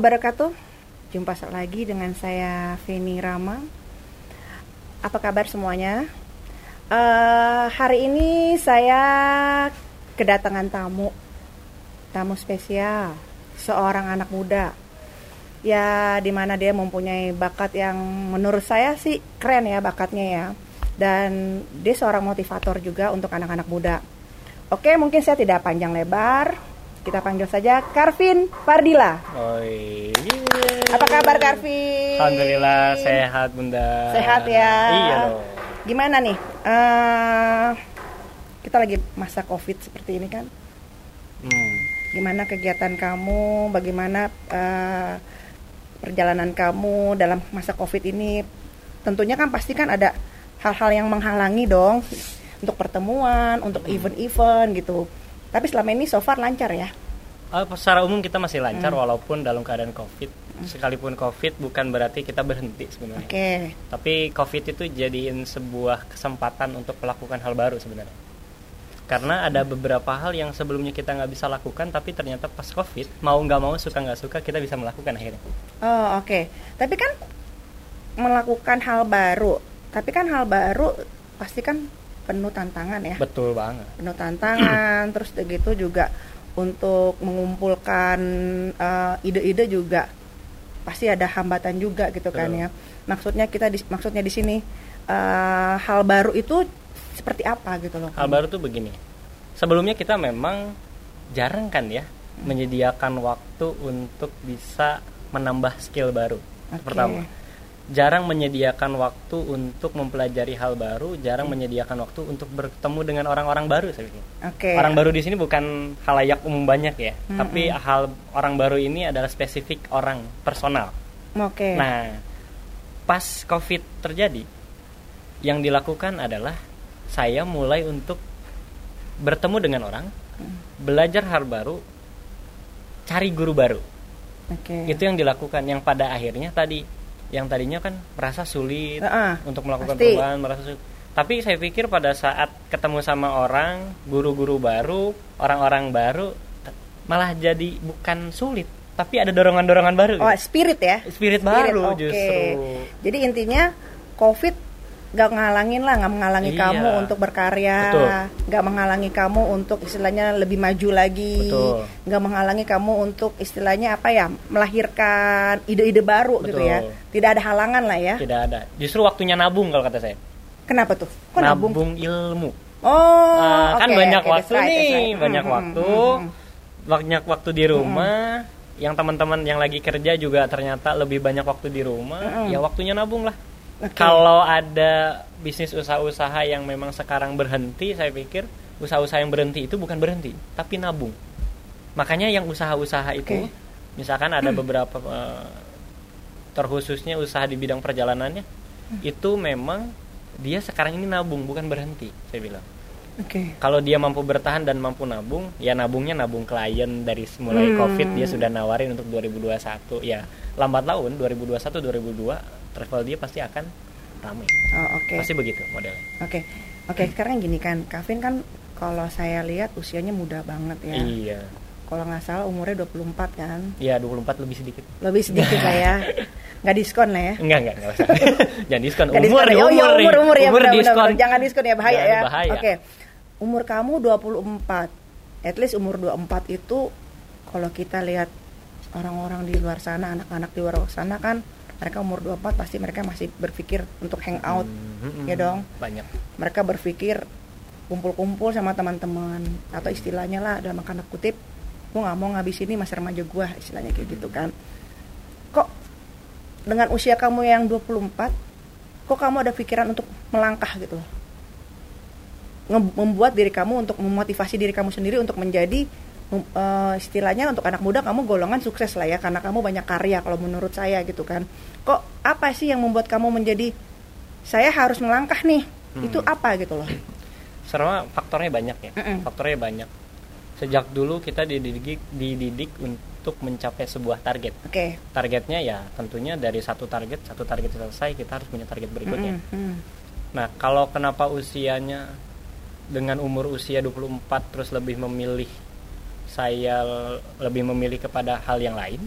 wabarakatuh. Jumpa lagi dengan saya Feni Rama. Apa kabar semuanya? Uh, hari ini saya kedatangan tamu, tamu spesial, seorang anak muda. Ya, di mana dia mempunyai bakat yang menurut saya sih keren ya bakatnya ya. Dan dia seorang motivator juga untuk anak-anak muda. Oke, mungkin saya tidak panjang lebar kita panggil saja Karvin Fardila. Oi. Apa kabar Karvin? Alhamdulillah sehat Bunda. Sehat ya. Iya loh. Gimana nih? Uh, kita lagi masa Covid seperti ini kan? Hmm. Gimana kegiatan kamu? Bagaimana uh, perjalanan kamu dalam masa Covid ini? Tentunya kan pasti kan ada hal-hal yang menghalangi dong untuk pertemuan, untuk hmm. event-event gitu tapi selama ini so far lancar ya? Uh, secara umum kita masih lancar hmm. walaupun dalam keadaan COVID. Hmm. Sekalipun COVID bukan berarti kita berhenti sebenarnya. Oke. Okay. Tapi COVID itu jadiin sebuah kesempatan untuk melakukan hal baru sebenarnya. Karena ada beberapa hal yang sebelumnya kita nggak bisa lakukan, tapi ternyata pas COVID mau nggak mau suka nggak suka kita bisa melakukan akhirnya. Oh oke. Okay. Tapi kan melakukan hal baru, tapi kan hal baru pasti kan penuh tantangan ya. Betul banget. Penuh tantangan, terus begitu juga untuk mengumpulkan uh, ide-ide juga pasti ada hambatan juga gitu kan ya. Maksudnya kita di, maksudnya di sini uh, hal baru itu seperti apa gitu loh. Hal baru tuh begini. Sebelumnya kita memang jarang kan ya hmm. menyediakan waktu untuk bisa menambah skill baru. Okay. Pertama jarang menyediakan waktu untuk mempelajari hal baru, jarang hmm. menyediakan waktu untuk bertemu dengan orang-orang baru saya pikir. Okay. Orang baru di sini bukan halayak umum banyak ya, hmm. tapi hal orang baru ini adalah spesifik orang personal. Oke. Okay. Nah, pas Covid terjadi, yang dilakukan adalah saya mulai untuk bertemu dengan orang, hmm. belajar hal baru, cari guru baru. Okay. Itu yang dilakukan yang pada akhirnya tadi yang tadinya kan merasa sulit uh, untuk melakukan pasti. perubahan merasa sulit. Tapi saya pikir pada saat ketemu sama orang guru-guru baru orang-orang baru malah jadi bukan sulit tapi ada dorongan-dorongan baru. Oh spirit ya? Spirit, spirit baru okay. justru. Jadi intinya covid nggak ngalangin lah nggak menghalangi iya. kamu untuk berkarya nggak menghalangi kamu untuk istilahnya lebih maju lagi nggak menghalangi kamu untuk istilahnya apa ya melahirkan ide-ide baru Betul. gitu ya. Tidak ada halangan lah ya. Tidak ada. Justru waktunya nabung kalau kata saya. Kenapa tuh? Kok nabung? nabung ilmu. Oh nah, kan banyak okay, waktu right, nih right. banyak hmm, waktu. hmm, hmm, banyak waktu di rumah. Hmm. yang teman-teman yang lagi kerja juga ternyata lebih banyak waktu di rumah. Hmm. ya waktunya nabung lah Okay. Kalau ada bisnis usaha-usaha yang memang sekarang berhenti, saya pikir usaha-usaha yang berhenti itu bukan berhenti, tapi nabung. Makanya yang usaha-usaha itu, okay. misalkan ada beberapa uh, terkhususnya usaha di bidang perjalanannya, hmm. itu memang dia sekarang ini nabung bukan berhenti, saya bilang. Okay. Kalau dia mampu bertahan dan mampu nabung, ya nabungnya nabung klien dari mulai hmm. COVID dia sudah nawarin untuk 2021. Ya, lambat laun 2021 2002 travel dia pasti akan ramai. Oh, oke. Okay. Pasti begitu modelnya. Oke. Okay. Oke, okay, sekarang gini kan, Kevin kan kalau saya lihat usianya muda banget ya. Iya. Kalau nggak salah umurnya 24 kan? Iya, 24 lebih sedikit. Lebih sedikit lah ya. Nggak diskon lah ya? Enggak, enggak, enggak usah. Jangan diskon. Umur, diskon, ya? oh, iya, umur, umur, ya. Umur diskon. Bener, Jangan diskon ya, bahaya Jangan ya. Bahaya. Oke. Okay. Umur kamu 24. At least umur 24 itu kalau kita lihat orang-orang di luar sana, anak-anak di luar sana kan mereka umur 24 pasti mereka masih berpikir untuk hangout hmm, hmm, ya dong. Banyak. Mereka berpikir kumpul-kumpul sama teman-teman atau istilahnya lah dalam tanda kutip gue nggak mau ngabis ini masa remaja gue istilahnya kayak gitu kan. Kok dengan usia kamu yang 24 kok kamu ada pikiran untuk melangkah gitu? Membuat diri kamu untuk memotivasi diri kamu sendiri untuk menjadi uh, istilahnya untuk anak muda kamu golongan sukses lah ya karena kamu banyak karya kalau menurut saya gitu kan kok apa sih yang membuat kamu menjadi saya harus melangkah nih hmm. itu apa gitu loh Serba faktornya banyak ya mm -mm. faktornya banyak sejak dulu kita dididik dididik untuk mencapai sebuah target oke okay. targetnya ya tentunya dari satu target satu target selesai kita harus punya target berikutnya mm -mm. nah kalau kenapa usianya dengan umur usia 24 terus lebih memilih saya lebih memilih kepada hal yang lain.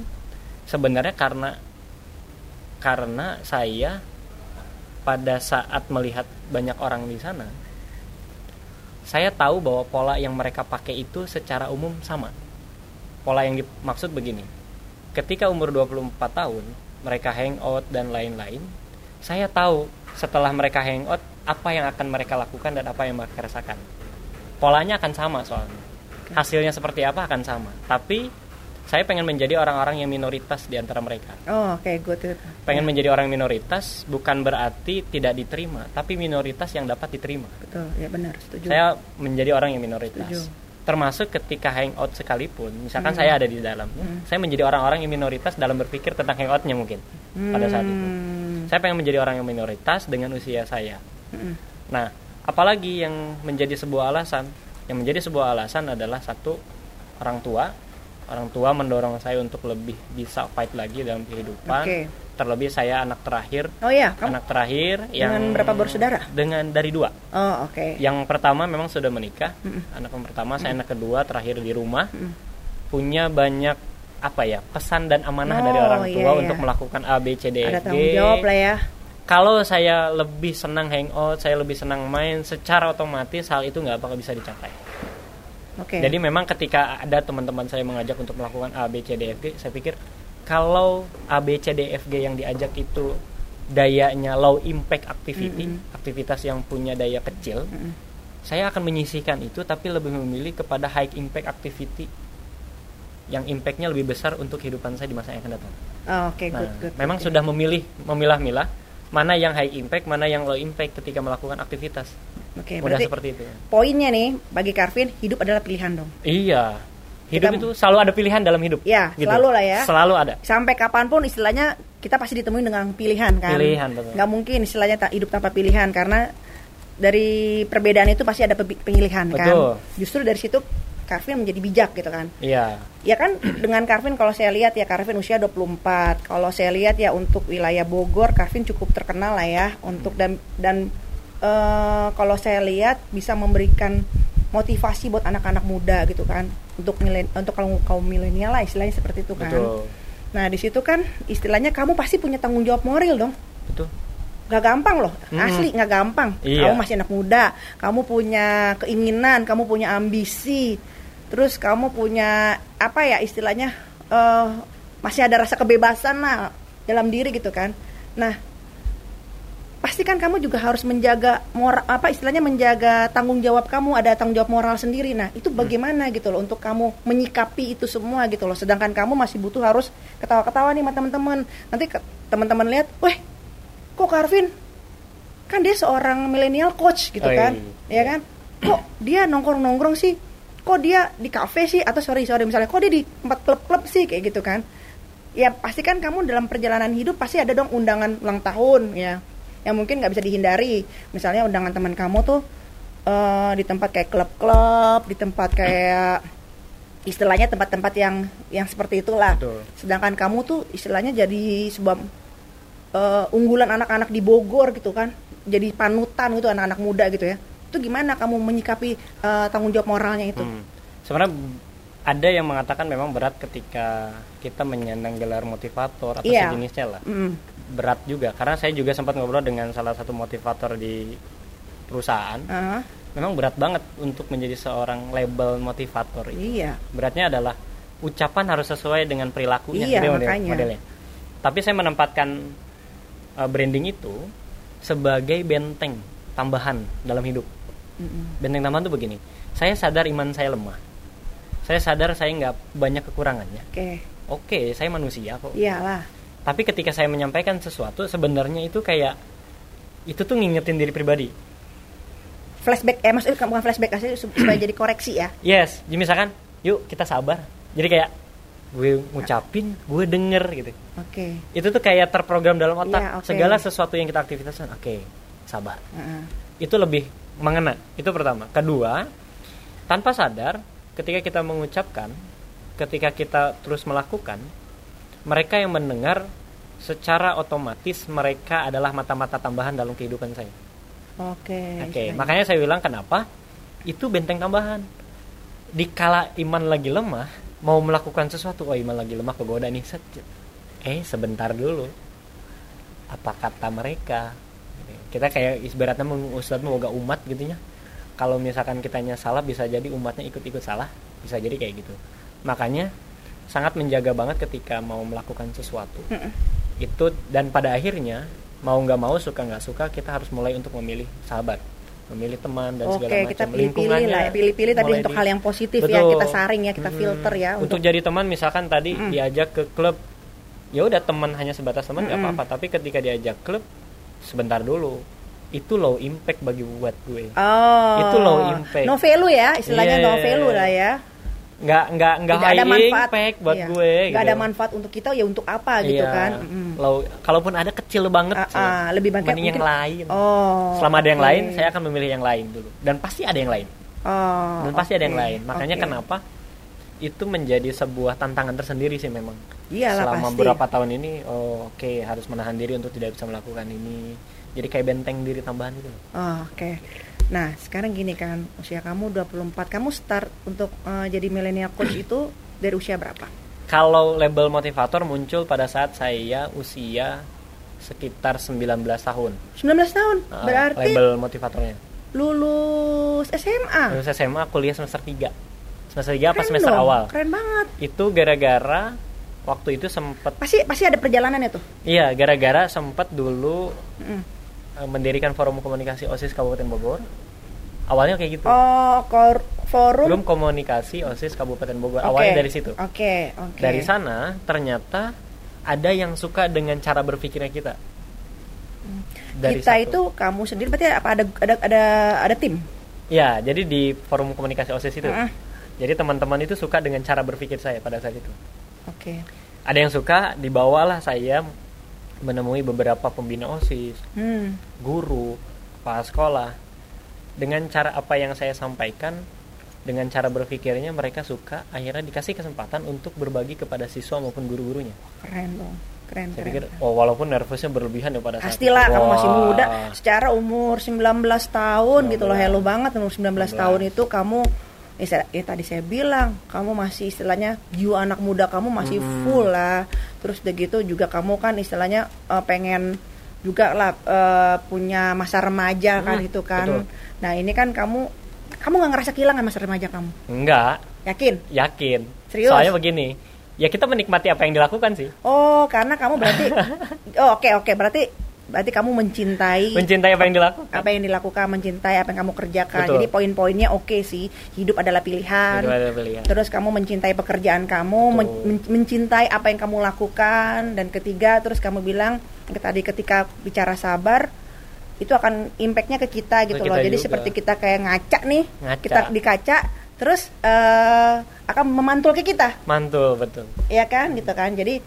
Sebenarnya karena karena saya pada saat melihat banyak orang di sana saya tahu bahwa pola yang mereka pakai itu secara umum sama. Pola yang dimaksud begini ketika umur 24 tahun mereka hangout dan lain-lain saya tahu setelah mereka hangout apa yang akan mereka lakukan dan apa yang mereka rasakan. Polanya akan sama soalnya hasilnya seperti apa akan sama tapi saya pengen menjadi orang-orang yang minoritas di antara mereka. Oh, oke, okay, good, good. Pengen yeah. menjadi orang minoritas bukan berarti tidak diterima, tapi minoritas yang dapat diterima. Betul, ya benar, setuju. Saya menjadi orang yang minoritas. Setuju. Termasuk ketika hangout sekalipun, misalkan hmm. saya ada di dalamnya, hmm. saya menjadi orang-orang yang minoritas dalam berpikir tentang hangoutnya mungkin hmm. pada saat itu. Hmm. Saya pengen menjadi orang yang minoritas dengan usia saya. Hmm. Nah, apalagi yang menjadi sebuah alasan? Yang menjadi sebuah alasan adalah satu orang tua orang tua mendorong saya untuk lebih bisa fight lagi dalam kehidupan. Okay. Terlebih saya anak terakhir. Oh ya, kamu anak terakhir yang dengan berapa bersaudara? Dengan dari dua. Oh oke. Okay. Yang pertama memang sudah menikah. Mm -mm. Anak yang pertama, mm -mm. saya anak kedua terakhir di rumah. Mm -mm. Punya banyak apa ya pesan dan amanah oh, dari orang tua iya, iya. untuk melakukan A B C D E G. Ada tanggung jawab lah ya. Kalau saya lebih senang hangout, saya lebih senang main, secara otomatis hal itu nggak bakal bisa dicapai. Okay. Jadi memang ketika ada teman-teman saya mengajak untuk melakukan A B C D F G, saya pikir kalau A B C D F G yang diajak itu dayanya low impact activity, mm -hmm. aktivitas yang punya daya kecil, mm -hmm. saya akan menyisihkan itu tapi lebih memilih kepada high impact activity yang impactnya lebih besar untuk kehidupan saya di masa yang akan datang. Oh, Oke, okay, nah, good, good. Memang okay. sudah memilih memilah-milah mana yang high impact, mana yang low impact ketika melakukan aktivitas. Oke, Mudah seperti itu. Poinnya nih bagi Karvin, hidup adalah pilihan dong. Iya. Hidup kita, itu selalu ada pilihan dalam hidup. Iya, gitu. selalu lah ya. Selalu ada. Sampai kapan pun istilahnya kita pasti ditemui dengan pilihan kan. Pilihan betul. Gak mungkin istilahnya tak hidup tanpa pilihan karena dari perbedaan itu pasti ada pemilihan betul. kan. Justru dari situ Karvin menjadi bijak gitu kan. Iya. Ya kan dengan Karvin kalau saya lihat ya Karvin usia 24. Kalau saya lihat ya untuk wilayah Bogor Karvin cukup terkenal lah ya untuk dan dan uh, kalau saya lihat bisa memberikan motivasi buat anak-anak muda gitu kan untuk milen untuk kaum kaum milenial lah istilahnya seperti itu kan. Betul. Nah di situ kan istilahnya kamu pasti punya tanggung jawab moral dong. Betul. Gak gampang loh, hmm. asli gak gampang. Iya. Kamu masih anak muda, kamu punya keinginan, kamu punya ambisi, terus kamu punya apa ya istilahnya uh, masih ada rasa kebebasan lah dalam diri gitu kan. Nah pasti kan kamu juga harus menjaga moral apa istilahnya menjaga tanggung jawab kamu ada tanggung jawab moral sendiri. Nah itu hmm. bagaimana gitu loh untuk kamu menyikapi itu semua gitu loh. Sedangkan kamu masih butuh harus ketawa-ketawa nih sama teman-teman. Nanti teman-teman lihat weh kok Karvin? Kan dia seorang milenial coach gitu oh, kan. iya. ya kan? Kok dia nongkrong-nongkrong sih kok dia di kafe sih? Atau sorry sorry misalnya kok dia di tempat klub-klub sih? Kayak gitu kan. Ya pasti kan kamu dalam perjalanan hidup pasti ada dong undangan ulang tahun ya. Yang mungkin nggak bisa dihindari. Misalnya undangan teman kamu tuh uh, di tempat kayak klub-klub di tempat kayak istilahnya tempat-tempat yang yang seperti itulah. Betul. sedangkan kamu tuh istilahnya jadi sebuah uh, unggulan anak-anak di Bogor gitu kan. Jadi panutan gitu anak-anak muda gitu ya itu gimana kamu menyikapi uh, tanggung jawab moralnya itu hmm. sebenarnya ada yang mengatakan memang berat ketika kita menyandang gelar motivator atau yeah. sejenisnya lah mm berat juga karena saya juga sempat ngobrol dengan salah satu motivator di perusahaan. Uh-huh. Memang berat banget untuk menjadi seorang label motivator. Iya. Beratnya adalah ucapan harus sesuai dengan perilakunya. Iya, model, makanya. modelnya. Tapi saya menempatkan uh, branding itu sebagai benteng tambahan dalam hidup. Benteng tambahan itu begini. Saya sadar iman saya lemah. Saya sadar saya nggak banyak kekurangannya. Oke. Okay. Oke, okay, saya manusia kok. Iyalah tapi ketika saya menyampaikan sesuatu sebenarnya itu kayak itu tuh ngingetin diri pribadi flashback eh maksudnya bukan flashback asli supaya jadi koreksi ya yes jadi misalkan yuk kita sabar jadi kayak gue ngucapin gue denger gitu oke okay. itu tuh kayak terprogram dalam otak yeah, okay. segala sesuatu yang kita aktivitaskan oke okay, sabar uh -uh. itu lebih mengena itu pertama kedua tanpa sadar ketika kita mengucapkan ketika kita terus melakukan mereka yang mendengar secara otomatis mereka adalah mata-mata tambahan dalam kehidupan saya. Oke. Okay, Oke, okay. makanya saya bilang kenapa itu benteng tambahan. Dikala iman lagi lemah, mau melakukan sesuatu, oh iman lagi lemah kegoda nih, set. eh sebentar dulu apa kata mereka kita kayak ibaratnya ustadz mau umat gitu ya kalau misalkan kitanya salah bisa jadi umatnya ikut-ikut salah bisa jadi kayak gitu makanya sangat menjaga banget ketika mau melakukan sesuatu mm -mm. itu dan pada akhirnya mau nggak mau suka nggak suka kita harus mulai untuk memilih sahabat memilih teman dan Oke, segala macam kita pilih-pilih lah, ya. pilih-pilih tadi untuk di, hal yang positif ya, betul. ya kita saring ya, kita hmm, filter ya. Untuk, untuk jadi teman misalkan tadi hmm. diajak ke klub, ya udah teman hanya sebatas teman nggak hmm. apa-apa, tapi ketika diajak klub sebentar dulu itu low impact bagi buat gue. Oh. Itu low impact. No value ya, istilahnya yeah. no value lah ya nggak nggak nggak high ada manfaat, impact buat iya. gue nggak gitu. ada manfaat untuk kita ya untuk apa gitu iya. kan mm. Lalu, kalaupun ada kecil banget uh, uh, lebih banyak mending yang lain oh selama ada yang lain saya akan memilih yang lain dulu dan pasti ada yang lain oh, dan pasti ada yang lain makanya okay. kenapa itu menjadi sebuah tantangan tersendiri sih memang Iyalah, selama pasti. beberapa tahun ini oh, oke okay, harus menahan diri untuk tidak bisa melakukan ini jadi kayak benteng diri tambahan gitu oh, oke okay Nah, sekarang gini kan, usia kamu 24, kamu start untuk uh, jadi milenial coach itu dari usia berapa? Kalau label motivator muncul pada saat saya usia sekitar 19 tahun. 19 tahun? Uh, Berarti label motivatornya. Lulus SMA. Lulus SMA kuliah semester 3. Semester 3 apa semester dong, awal? Keren banget. Itu gara-gara waktu itu sempat pasti pasti ada perjalanannya tuh. Iya, gara-gara sempat dulu mm mendirikan forum komunikasi OSIS Kabupaten Bogor. Awalnya kayak gitu. Oh, kor forum Forum komunikasi OSIS Kabupaten Bogor. Okay. Awalnya dari situ. Oke, okay, oke. Okay. Dari sana ternyata ada yang suka dengan cara berpikirnya kita. Dari kita satu. itu kamu sendiri berarti apa ada ada ada ada tim? Ya, jadi di forum komunikasi OSIS itu. Uh -uh. Jadi teman-teman itu suka dengan cara berpikir saya pada saat itu. Oke. Okay. Ada yang suka, dibawalah saya menemui beberapa pembina OSIS, hmm. guru, kepala sekolah. Dengan cara apa yang saya sampaikan, dengan cara berpikirnya mereka suka, akhirnya dikasih kesempatan untuk berbagi kepada siswa maupun guru-gurunya. Keren dong. Keren, saya keren. pikir, oh walaupun nervousnya berlebihan ya pada saat Pastilah, kamu masih muda. Secara umur 19 tahun 19. gitu loh, hello banget umur 19 19. tahun itu kamu ya, ya tadi saya bilang kamu masih istilahnya jiwa anak muda kamu masih hmm. full lah. Terus udah gitu juga kamu kan istilahnya uh, pengen juga lah uh, punya masa remaja hmm, kan itu kan. Betul. nah ini kan kamu kamu nggak ngerasa kehilangan masa remaja kamu? Enggak yakin? Yakin. Serius? Soalnya begini ya kita menikmati apa yang dilakukan sih. Oh karena kamu berarti oh oke okay, oke. Okay. berarti berarti kamu mencintai mencintai apa yang dilakukan? apa yang dilakukan mencintai apa yang kamu kerjakan. Betul. jadi poin-poinnya oke okay sih. Hidup adalah pilihan. hidup adalah pilihan. Terus kamu mencintai pekerjaan kamu men mencintai apa yang kamu lakukan. Dan ketiga terus kamu bilang tadi ketika bicara sabar itu akan impactnya ke kita gitu kita loh. jadi seperti kita kayak ngaca nih ngaca. kita di kaca terus uh, akan memantul ke kita. Mantul betul. Ya kan? Gitu kan? Jadi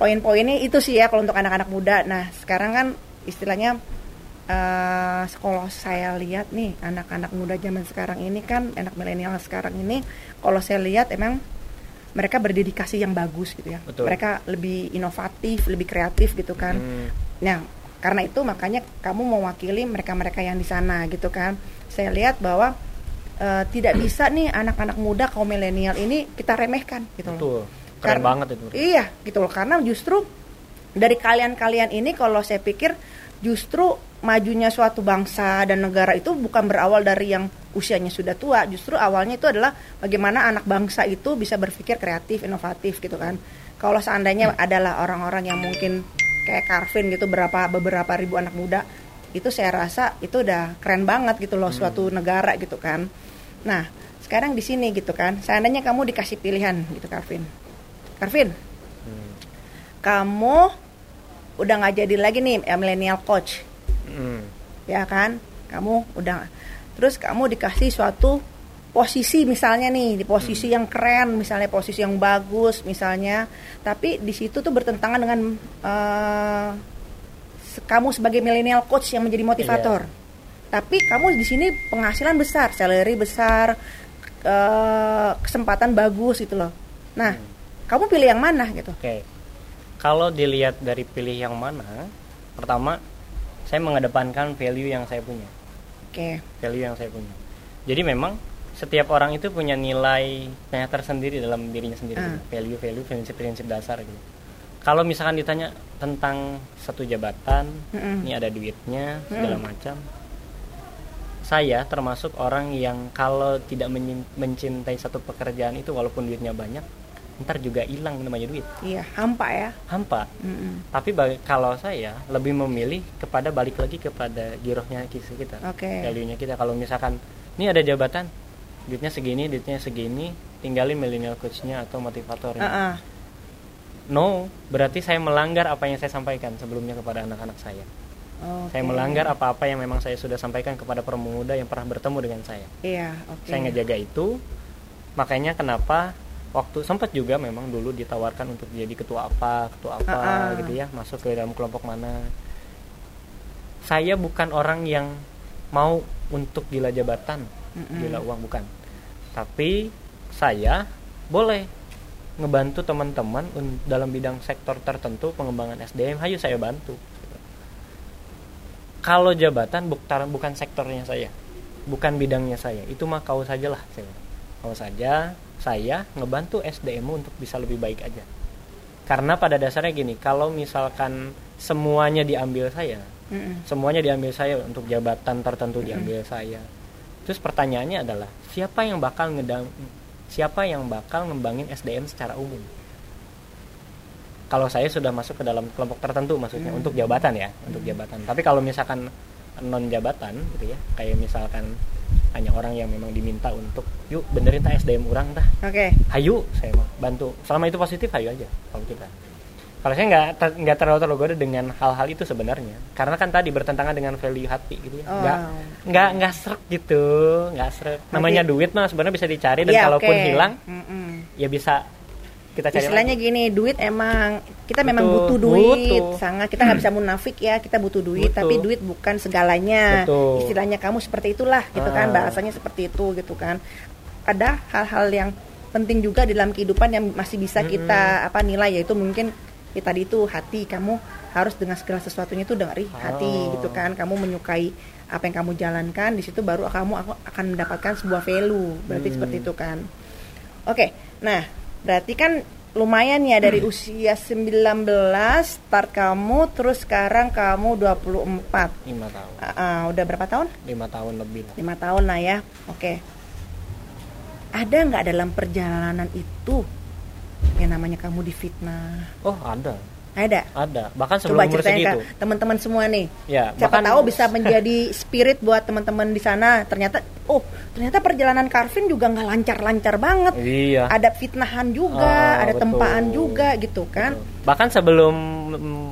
poin-poinnya itu sih ya kalau untuk anak-anak muda. Nah sekarang kan istilahnya uh, kalau saya lihat nih anak-anak muda zaman sekarang ini kan anak milenial sekarang ini kalau saya lihat emang mereka berdedikasi yang bagus gitu ya. Betul. Mereka lebih inovatif, lebih kreatif gitu kan. Hmm. Nah karena itu makanya kamu mewakili mereka-mereka yang di sana gitu kan. Saya lihat bahwa uh, tidak bisa nih anak-anak muda kaum milenial ini kita remehkan gitu loh keren banget itu iya gitu loh karena justru dari kalian-kalian ini kalau saya pikir justru majunya suatu bangsa dan negara itu bukan berawal dari yang usianya sudah tua justru awalnya itu adalah bagaimana anak bangsa itu bisa berpikir kreatif inovatif gitu kan kalau seandainya adalah orang-orang yang mungkin kayak Carvin gitu berapa beberapa ribu anak muda itu saya rasa itu udah keren banget gitu loh hmm. suatu negara gitu kan nah sekarang di sini gitu kan seandainya kamu dikasih pilihan gitu Carvin Karvin hmm. Kamu udah nggak jadi lagi nih ya, millennial coach hmm. ya kan kamu udah terus kamu dikasih suatu posisi misalnya nih di posisi hmm. yang keren misalnya posisi yang bagus misalnya tapi di situ tuh bertentangan dengan uh, kamu sebagai millennial coach yang menjadi motivator yeah. tapi kamu di sini penghasilan besar salary besar uh, kesempatan bagus itu loh nah hmm kamu pilih yang mana gitu okay. Kalau dilihat dari pilih yang mana pertama saya mengedepankan value yang saya punya oke okay. value yang saya punya jadi memang setiap orang itu punya nilai yang tersendiri dalam dirinya sendiri uh. value value prinsip prinsip dasar gitu kalau misalkan ditanya tentang satu jabatan Mm-mm. ini ada duitnya segala macam saya termasuk orang yang kalau tidak mencintai satu pekerjaan itu walaupun duitnya banyak ntar juga hilang namanya duit Iya, hampa ya. hampa Mm-mm. tapi bagi- kalau saya lebih memilih kepada balik lagi kepada girohnya kita Oke. value-nya kita kalau misalkan ini ada jabatan duitnya segini duitnya segini tinggalin millennial coach-nya atau motivatornya Ah-ah. no berarti saya melanggar apa yang saya sampaikan sebelumnya kepada anak-anak saya Oke. saya melanggar apa-apa yang memang saya sudah sampaikan kepada pemuda yang pernah bertemu dengan saya Iya, oke. saya ngejaga itu makanya kenapa waktu sempat juga memang dulu ditawarkan untuk jadi ketua apa ketua apa Ah, ah. gitu ya masuk ke dalam kelompok mana. Saya bukan orang yang mau untuk gila jabatan Mm-mm. gila uang bukan. Tapi saya boleh ngebantu teman-teman un- dalam bidang sektor tertentu pengembangan SDM hayu saya bantu. Kalau jabatan bukan bukan sektornya saya bukan bidangnya saya. Itu mah kau sajalah saya kau saja saya ngebantu SDM untuk bisa lebih baik aja. Karena pada dasarnya gini kalau misalkan semuanya diambil saya Mm-mm. semuanya diambil saya untuk jabatan tertentu diambil saya. Terus pertanyaannya adalah siapa yang bakal ngedam siapa yang bakal ngembangin SDM secara umum? Kalau saya sudah masuk ke dalam kelompok tertentu maksudnya untuk jabatan ya untuk jabatan. Tapi kalau misalkan non jabatan gitu ya kayak misalkan hanya orang yang memang diminta untuk yuk benerin tah SDM orang tah Oke. hayu saya mah bantu selama itu positif hayu aja kalau kita kalau saya nggak ter- nggak terlalu tergoda dengan hal-hal itu sebenarnya karena kan tadi bertentangan dengan value hati gitu ya Oh. nggak nggak nggak serak gitu nggak serak namanya duit mah sebenarnya bisa dicari dan Iya, kalaupun oke. hilang Mm-mm. ya bisa kita cari Istilahnya lagi. gini, duit emang kita memang butuh duit, butuh. sangat kita nggak bisa munafik ya, kita butuh duit, Butuh. tapi duit bukan segalanya. Betul. Istilahnya kamu seperti itulah, gitu kan, Ah. bahasanya seperti itu, gitu kan. Ada hal-hal yang penting juga di dalam kehidupan yang masih bisa kita apa nilai yaitu mungkin ya tadi itu hati kamu harus dengan segala sesuatunya itu dari hati Oh. gitu kan kamu menyukai apa yang kamu jalankan di situ baru kamu aku akan mendapatkan sebuah value berarti Hmm. seperti itu kan oke nah berarti kan lumayan ya dari usia 19 start kamu terus sekarang kamu 24 lima tahun. Ah, ah, udah berapa tahun? Lima tahun lebih lah. Lima tahun lah ya oke. Ada nggak dalam perjalanan itu yang namanya kamu difitnah? Oh ada ada. Ada. Bahkan coba sebelum umur ceritain segitu. teman-teman semua nih. Ya siapa bahkan tahu bisa menjadi spirit buat teman-teman di sana. Ternyata oh ternyata perjalanan Carvin juga nggak lancar-lancar banget. Iya. Ada fitnahan juga Ah, ada betul. tempaan juga gitu kan. Bahkan sebelum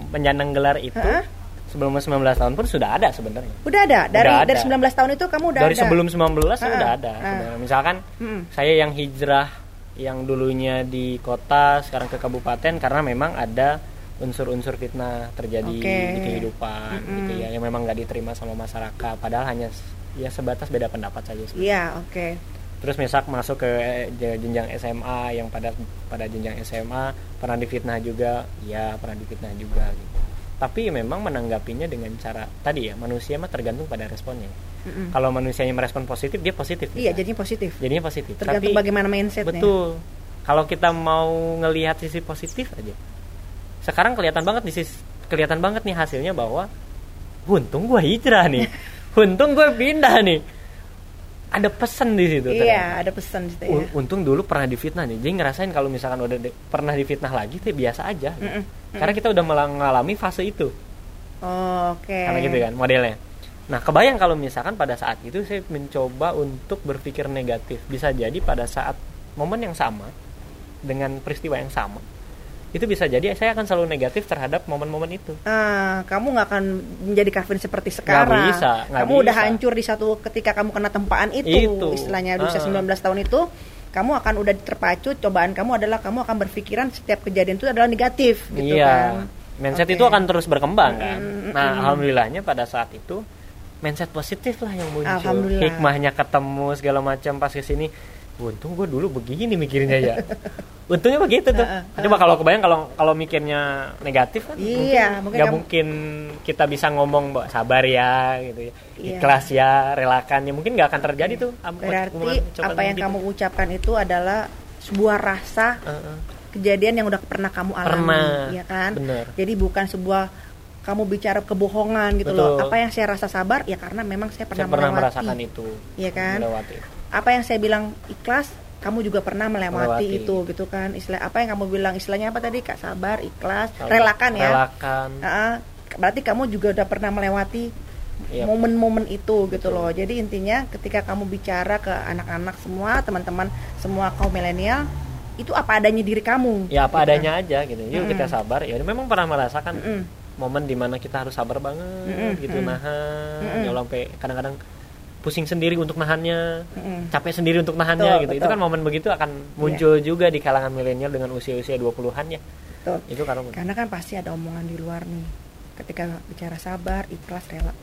menyandang gelar itu Hah? sebelum umur 19 tahun pun sudah ada sebenarnya. Udah ada. Dari Udah ada. dari 19 tahun itu kamu udah dari ada? sebelum 19 Ah, udah ada sebenarnya. misalkan Mm-mm. saya yang hijrah yang dulunya di kota sekarang ke kabupaten karena memang ada unsur-unsur fitnah terjadi Oke. di kehidupan Mm-mm. gitu ya yang memang nggak diterima sama masyarakat. Padahal hanya ya sebatas beda pendapat saja iya oke. Terus misal masuk ke eh, je- jenjang SMA yang pada pada jenjang SMA pernah difitnah juga? Ya pernah difitnah juga gitu. Tapi memang menanggapinya dengan cara tadi ya manusia mah tergantung pada responnya. Mm-mm. kalau manusianya merespon positif dia positif iya gitu. jadinya positif. Jadinya positif. Tergantung tapi bagaimana mindsetnya. betul. Kalau kita mau ngelihat sisi positif aja sekarang kelihatan banget di sisi kelihatan banget nih hasilnya bahwa untung gue hijrah nih. Untung gue pindah nih. Ada pesan di situ ternyata. iya ada pesan di situ ya Un- untung dulu pernah difitnah nih. Jadi ngerasain kalau misalkan udah di- pernah difitnah lagi tuh biasa aja. Gitu. Mm-mm. karena kita udah mengalami fase itu. Oh, oke. Karena gitu kan modelnya. Nah kebayang kalau misalkan pada saat itu saya mencoba untuk berpikir negatif. Bisa jadi pada saat momen yang sama dengan peristiwa yang sama itu bisa jadi saya akan selalu negatif terhadap momen-momen itu Ah, kamu nggak akan menjadi Calvin seperti sekarang. bisa, nggak kamu udah bisa. hancur di satu ketika kamu kena tempaan itu, Itu. istilahnya di usia Ah. 19 tahun itu, kamu akan udah terpacu. Cobaan kamu adalah kamu akan berpikiran setiap kejadian itu adalah negatif, gitu iya kan? mindset Oke. itu akan terus berkembang kan Mm-mm, nah mm-mm. alhamdulillahnya pada saat itu mindset positif lah yang muncul Alhamdulillah. hikmahnya ketemu segala macam pas ke sini untung gue dulu begini mikirnya ya untungnya begitu tuh coba kalau kebayang kalau kalau mikirnya negatif kan Iya, mungkin mungkin nggak kamu- mungkin kita bisa ngomong bahwa sabar ya gitu ya Iya. ikhlas ya relakan ya mungkin nggak akan terjadi tuh Berarti apa yang gitu. kamu ucapkan itu adalah sebuah rasa Heeh. kejadian yang udah pernah kamu alami, Pernah. ya kan? Bener. Jadi bukan sebuah kamu bicara kebohongan gitu Betul. loh. Apa yang saya rasa sabar ya karena memang saya pernah, saya pernah melewati. merasakan itu Iya kan? melewati Apa yang saya bilang ikhlas, kamu juga pernah melewati, Melewati. itu gitu kan. Istilah apa yang kamu bilang istilahnya apa tadi? Kak sabar, ikhlas, Sabar. relakan ya. relakan Ah, berarti kamu juga udah pernah melewati Iya. momen-momen itu gitu Betul. loh. Jadi intinya ketika kamu bicara ke anak-anak semua, teman-teman semua kaum milenial, itu apa adanya diri kamu. ya apa gitu. adanya aja gitu yuk Mm-mm. kita sabar ya memang pernah merasakan Mm-mm. momen di mana kita harus sabar banget Mm-mm, gitu mm. nahan Mm-mm. ya Allah, sampai kadang-kadang pusing sendiri untuk nahannya Mm-mm. capek sendiri untuk nahannya Betul, gitu itu betul. kan momen begitu akan muncul juga di kalangan milenial dengan usia-usia 20-an ya Betul. itu karena Karena kan pasti ada omongan di luar nih. Ketika bicara sabar, ikhlas, rela.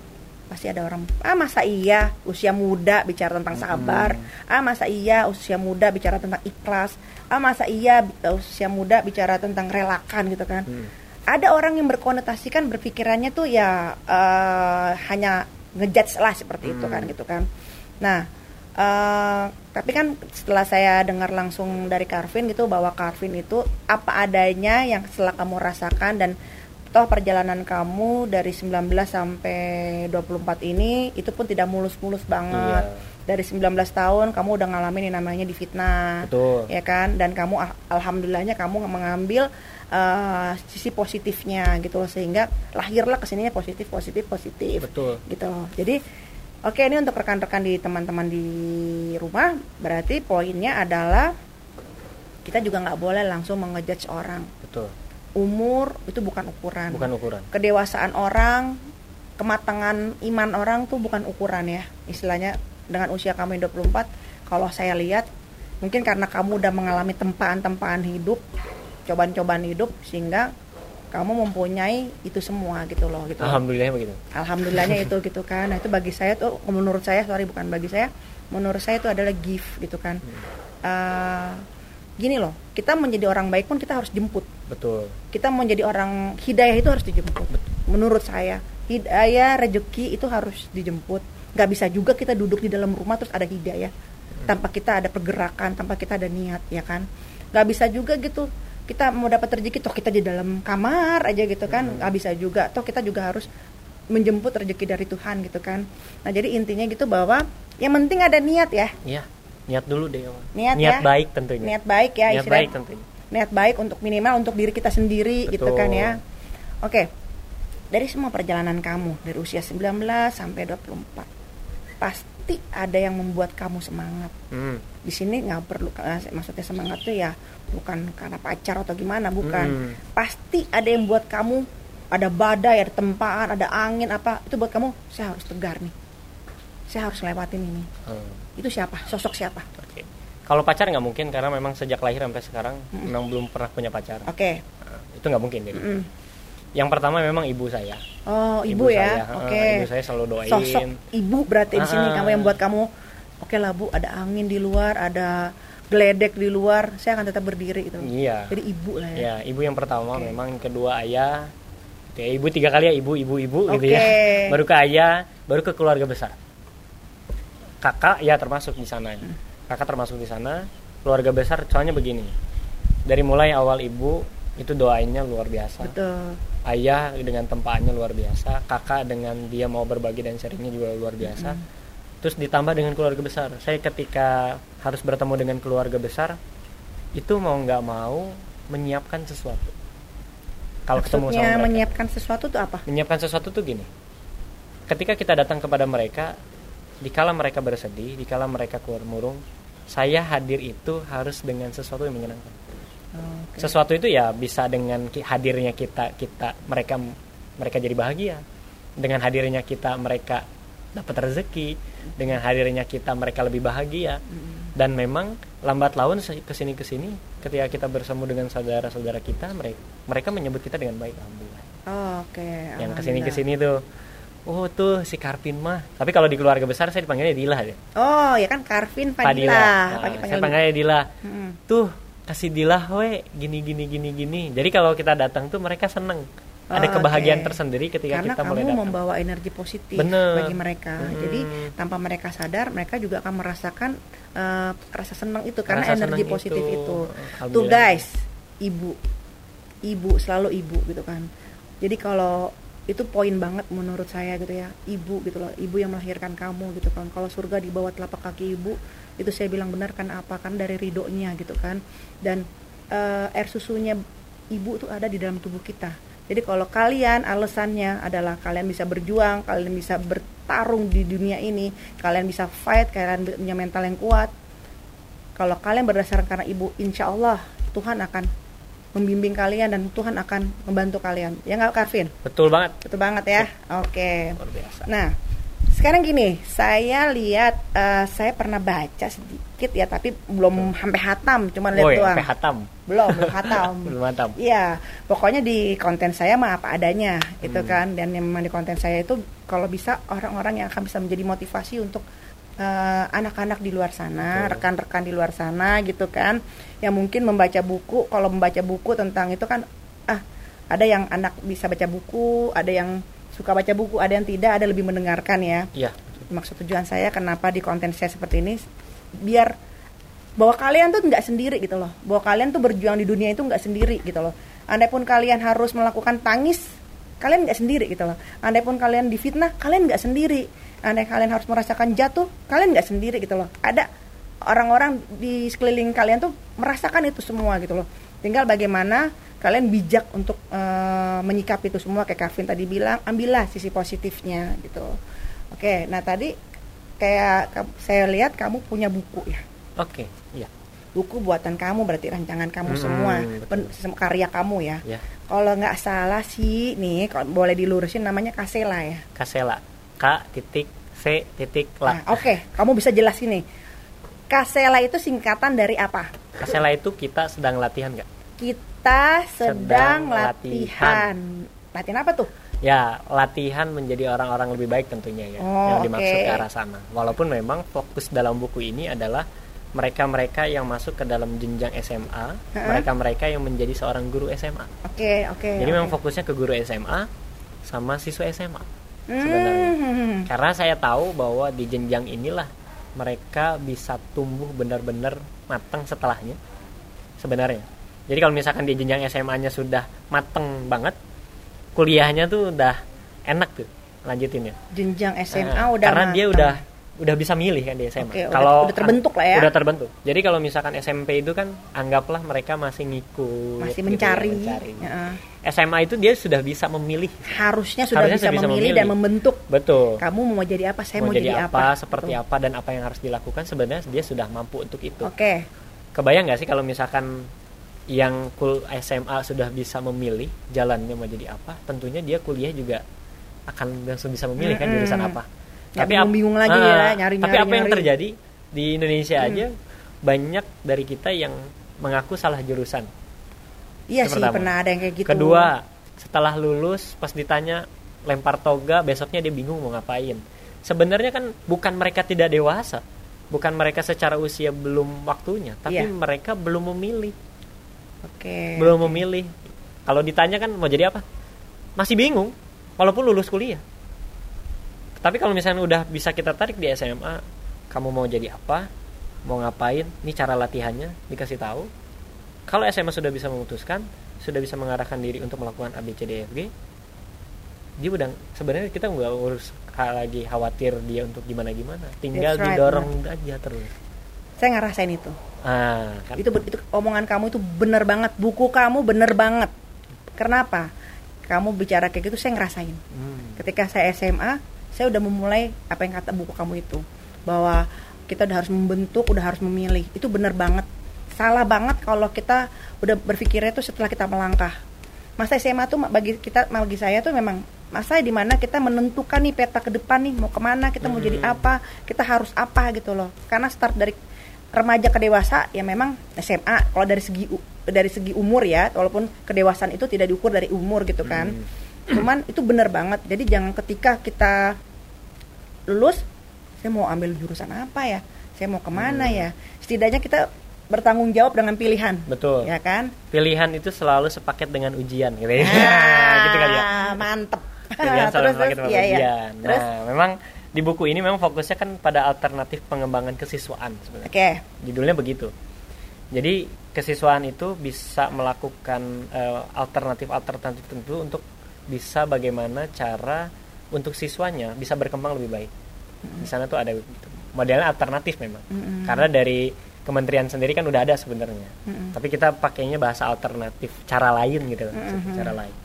Pasti ada orang, ah masa iya usia muda bicara tentang sabar. Ah masa iya usia muda bicara tentang ikhlas. Ah masa iya usia muda bicara tentang relakan gitu kan. Hmm. Ada orang yang berkonotasikan berpikirannya tuh ya eh, hanya ngejudge lah seperti itu Hmm. kan gitu kan. Nah, eh, tapi kan setelah saya dengar langsung dari Carvin gitu bahwa Carvin itu apa adanya yang setelah kamu rasakan dan toh perjalanan kamu dari 19 sampai 24 ini itu pun tidak mulus-mulus banget. Iya. Dari 19 tahun kamu udah ngalamin yang namanya difitnah betul ya kan dan kamu ah- alhamdulillahnya kamu mengambil eh, sisi positifnya gitu loh sehingga lahirlah ke sininya positif positif positif betul. gitu. Loh jadi oke ini untuk rekan-rekan di teman-teman di rumah berarti poinnya adalah kita juga nggak boleh langsung mengejudge orang. Betul. Umur itu bukan ukuran. Bukan ukuran. Kedewasaan orang kematangan iman orang tuh bukan ukuran ya. Istilahnya dengan usia kamu yang 24 kalau saya lihat mungkin karena kamu udah mengalami tempaan-tempaan hidup cobaan-cobaan hidup sehingga kamu mempunyai itu semua gitu loh gitu. Alhamdulillah begitu. Alhamdulillahnya itu gitu kan. Nah itu bagi saya tuh menurut saya sorry bukan bagi saya menurut saya itu adalah gift gitu kan. Eh, gini loh kita menjadi orang baik pun kita harus jemput. Betul. Kita mau jadi orang hidayah itu harus dijemput. Menurut saya hidayah rezeki itu harus dijemput. Nggak bisa juga kita duduk di dalam rumah terus ada hidayah. Tanpa kita ada pergerakan tanpa kita ada niat ya kan? Nggak bisa juga gitu kita mau dapat rezeki toh kita di dalam kamar aja gitu kan nggak bisa juga toh kita juga harus menjemput rezeki dari Tuhan gitu kan nah jadi intinya gitu bahwa yang penting ada niat ya ya niat dulu deh. Niat niat ya. baik tentunya niat baik ya niat istilah- baik tentunya niat baik untuk minimal untuk diri kita sendiri gitu Betul. kan ya. Oke. Dari semua perjalanan kamu dari usia 19 sampai 24 pasti ada yang membuat kamu semangat. Hmm. Di sini nggak perlu eh, maksudnya semangat tuh ya bukan karena pacar atau gimana, bukan. Hmm. Pasti ada yang buat kamu ada badai, ada tempaan, ada angin apa itu buat kamu saya harus tegar nih. Saya harus lewatin ini. Hmm. Itu siapa? Sosok siapa? Oke. Kalau pacar nggak mungkin karena memang sejak lahir sampai sekarang memang belum pernah punya pacar. Oke. Nah, itu nggak mungkin jadi. Mm. Yang pertama memang ibu saya. Oh, ibu, ya. saya, eh, Oke. Ibu saya selalu doain. sosok ibu berarti di sini kamu yang buat kamu oke lah bu ada angin di luar ada geledek di luar saya akan tetap berdiri itu Iya. jadi ibu lah ya Ya, ibu yang pertama Oke. memang kedua ayah. Oke, ibu tiga kali ya ibu, ibu, ibu gitu ya. Baru ke ayah, baru ke keluarga besar. Kakak ya termasuk di sana. ya. Hmm. Kakak termasuk di sana. Keluarga besar soalnya begini. Dari mulai awal ibu itu doainnya luar biasa. betul Ayah dengan tempaannya luar biasa. Kakak dengan dia mau berbagi dan sharingnya juga luar biasa. Hmm. Terus ditambah dengan keluarga besar. Saya ketika harus bertemu dengan keluarga besar itu mau nggak mau menyiapkan sesuatu. Kalau ketemu sama mereka. menyiapkan sesuatu tuh apa menyiapkan sesuatu tuh gini. Ketika kita datang kepada mereka, dikala mereka bersedih, dikala mereka keluar murung, saya hadir itu harus dengan sesuatu yang menyenangkan. Oke. Sesuatu itu ya bisa dengan hadirnya kita kita mereka mereka jadi bahagia. Dengan hadirnya kita mereka dapat rezeki, dengan hadirnya kita mereka lebih bahagia. Dan memang lambat laun ke sini ke sini ketika kita bersemu dengan saudara-saudara kita mereka mereka menyebut kita dengan baik. Alhamdulillah Oh, oke yang ke sini ke sini tuh oh tuh si Karpin mah. Tapi kalau di keluarga besar saya dipanggilnya Dila ya oh ya kan Karvin Pak Fadila. Dila Nah, saya panggil- panggilnya Dila. Mm-mm. tuh kasih Dila we gini gini gini gini. Jadi kalau kita datang tuh mereka seneng. Ada Oh, kebahagiaan oke. tersendiri ketika karena kita mulai kamu datang. membawa energi positif Bener. bagi mereka. Mm-mm. jadi tanpa mereka sadar mereka juga akan merasakan eh, rasa senang itu. Karena Rasa energi positif itu. itu, tuh guys ibu. Ibu selalu ibu gitu kan. Jadi kalau itu poin banget menurut saya gitu ya. Ibu gitu loh. Ibu yang melahirkan kamu gitu kan. Kalau surga di bawah telapak kaki ibu itu saya bilang benar kan apa kan dari ridhonya gitu kan dan uh, air susunya ibu tuh ada di dalam tubuh kita jadi kalau kalian alasannya adalah kalian bisa berjuang kalian bisa bertarung di dunia ini kalian bisa fight kalian punya mental yang kuat kalau kalian berdasarkan karena ibu insya Allah Tuhan akan membimbing kalian dan Tuhan akan membantu kalian. Ya nggak Karvin? Betul banget. Betul banget ya. Oke. Okay. Nah, sekarang gini, saya lihat uh, saya pernah baca sedikit ya, tapi belum sampai hatam, cuma lihat doang. Sampai hatam. Belum, belum hatam. belum hatam. Iya, pokoknya di konten saya mah apa adanya, itu hmm. kan. Dan yang memang di konten saya itu kalau bisa orang-orang yang akan bisa menjadi motivasi untuk anak eh, anak-anak di luar sana, rekan-rekan di luar sana gitu kan, yang mungkin membaca buku, kalau membaca buku tentang itu kan, ah ada yang anak bisa baca buku, ada yang suka baca buku, ada yang tidak, ada lebih mendengarkan ya. Iya. Maksud tujuan saya kenapa di konten saya seperti ini, biar bahwa kalian tuh nggak sendiri gitu loh, bahwa kalian tuh berjuang di dunia itu nggak sendiri gitu loh. Andai pun kalian harus melakukan tangis, kalian nggak sendiri gitu loh. Andai pun kalian difitnah, kalian nggak sendiri andai kalian harus merasakan jatuh kalian nggak sendiri gitu loh ada orang-orang di sekeliling kalian tuh merasakan itu semua gitu loh tinggal bagaimana kalian bijak untuk uh, menyikapi itu semua kayak Kevin tadi bilang ambillah sisi positifnya gitu oke nah tadi kayak saya lihat kamu punya buku ya oke iya buku buatan kamu berarti rancangan kamu hmm, semua pen, karya kamu ya. ya. Kalau nggak salah sih nih, kalau boleh dilurusin namanya Kasela ya. Kasela. K titik C titik la. Nah, Oke, okay. kamu bisa jelasin nih. Kasela itu singkatan dari apa? Kasela itu kita sedang latihan nggak? Kita sedang, sedang latihan. latihan. Latihan apa tuh? Ya, latihan menjadi orang-orang lebih baik tentunya ya, oh, yang dimaksud okay. ke arah sana. Walaupun memang fokus dalam buku ini adalah mereka-mereka yang masuk ke dalam jenjang SMA, mereka-mereka yang menjadi seorang guru SMA. Oke, okay, oke. Okay, Jadi okay. memang fokusnya ke guru SMA sama siswa SMA sebenarnya. Hmm. Karena saya tahu bahwa di jenjang inilah mereka bisa tumbuh benar-benar matang setelahnya. Sebenarnya. Jadi kalau misalkan di jenjang SMA-nya sudah mateng banget, kuliahnya tuh udah enak tuh lanjutin ya. Jenjang SMA nah, udah karena mateng. dia udah udah bisa milih kan di SMA. Okay, kalau udah, terbentuk lah ya. Udah terbentuk. Jadi kalau misalkan SMP itu kan anggaplah mereka masih ngikut, masih gitu, mencari. mencari. Ya. SMA itu dia sudah bisa memilih. Harusnya sudah Harusnya bisa, bisa memilih, memilih dan membentuk. Betul. Kamu mau jadi apa? Saya mau, mau jadi, jadi apa, apa, seperti Betul. apa dan apa yang harus dilakukan sebenarnya dia sudah mampu untuk itu. Oke. Okay. Kebayang nggak sih kalau misalkan yang kul SMA sudah bisa memilih jalannya mau jadi apa, tentunya dia kuliah juga akan langsung bisa memilih kan jurusan apa. Tapi bingung, bingung lagi uh, ya nyari tapi apa yang terjadi di Indonesia hmm. aja banyak dari kita yang mengaku salah jurusan. Iya sih pertama. pernah ada yang kayak gitu. Kedua setelah lulus pas ditanya lempar toga besoknya dia bingung mau ngapain. Sebenarnya kan bukan mereka tidak dewasa bukan mereka secara usia belum waktunya tapi yeah. mereka belum memilih okay, belum okay. memilih. Kalau ditanya kan mau jadi apa? Masih bingung walaupun lulus kuliah. Tapi kalau misalnya udah bisa kita tarik di SMA kamu mau jadi apa? Mau ngapain? Ini cara latihannya dikasih tahu. Kalau SMA sudah bisa memutuskan sudah bisa mengarahkan diri untuk melakukan ABCDFG dia udah sebenarnya kita nggak urus lagi khawatir dia untuk gimana gimana tinggal right, didorong man. aja terus. Saya ngerasain itu ah, kan. itu itu omongan kamu itu bener banget. Buku kamu bener banget. Kenapa? Kamu bicara kayak gitu saya ngerasain. Hmm. ketika saya SMA saya udah memulai apa yang kata buku kamu itu. Bahwa kita udah harus membentuk udah harus memilih. Itu benar banget. Salah banget kalau kita udah berpikirnya itu setelah kita melangkah. Masa SMA tuh bagi kita bagi saya tuh memang masa di mana kita menentukan nih peta ke depan nih mau ke mana kita mau jadi hmm. apa kita harus apa gitu loh. Karena start dari remaja ke dewasa ya memang SMA kalau dari segi dari segi umur ya walaupun kedewasaan itu tidak diukur dari umur gitu kan. Hmm. Cuman itu benar banget. Jadi jangan ketika kita lulus saya mau ambil jurusan apa ya? Saya mau ke mana hmm. ya? Setidaknya kita bertanggung jawab dengan pilihan betul. ya kan? Pilihan itu selalu sepaket dengan ujian gitu ya. Ah, gitu kan ya. mantep. Pilihan selalu terus, sepaket dengan iya. ujian. Iya. nah memang di buku ini memang fokusnya kan pada alternatif pengembangan kesiswaan sebenarnya oke okay. judulnya begitu jadi kesiswaan itu bisa melakukan uh, alternatif-alternatif tentu untuk bisa bagaimana cara untuk siswanya bisa berkembang lebih baik. Mm-hmm. Di sana tuh ada gitu. modelnya alternatif memang. Mm-hmm. Karena dari kementerian sendiri kan udah ada sebenarnya. Mm-hmm. Tapi kita pakainya bahasa alternatif, cara lain gitu, mm-hmm. cara lain.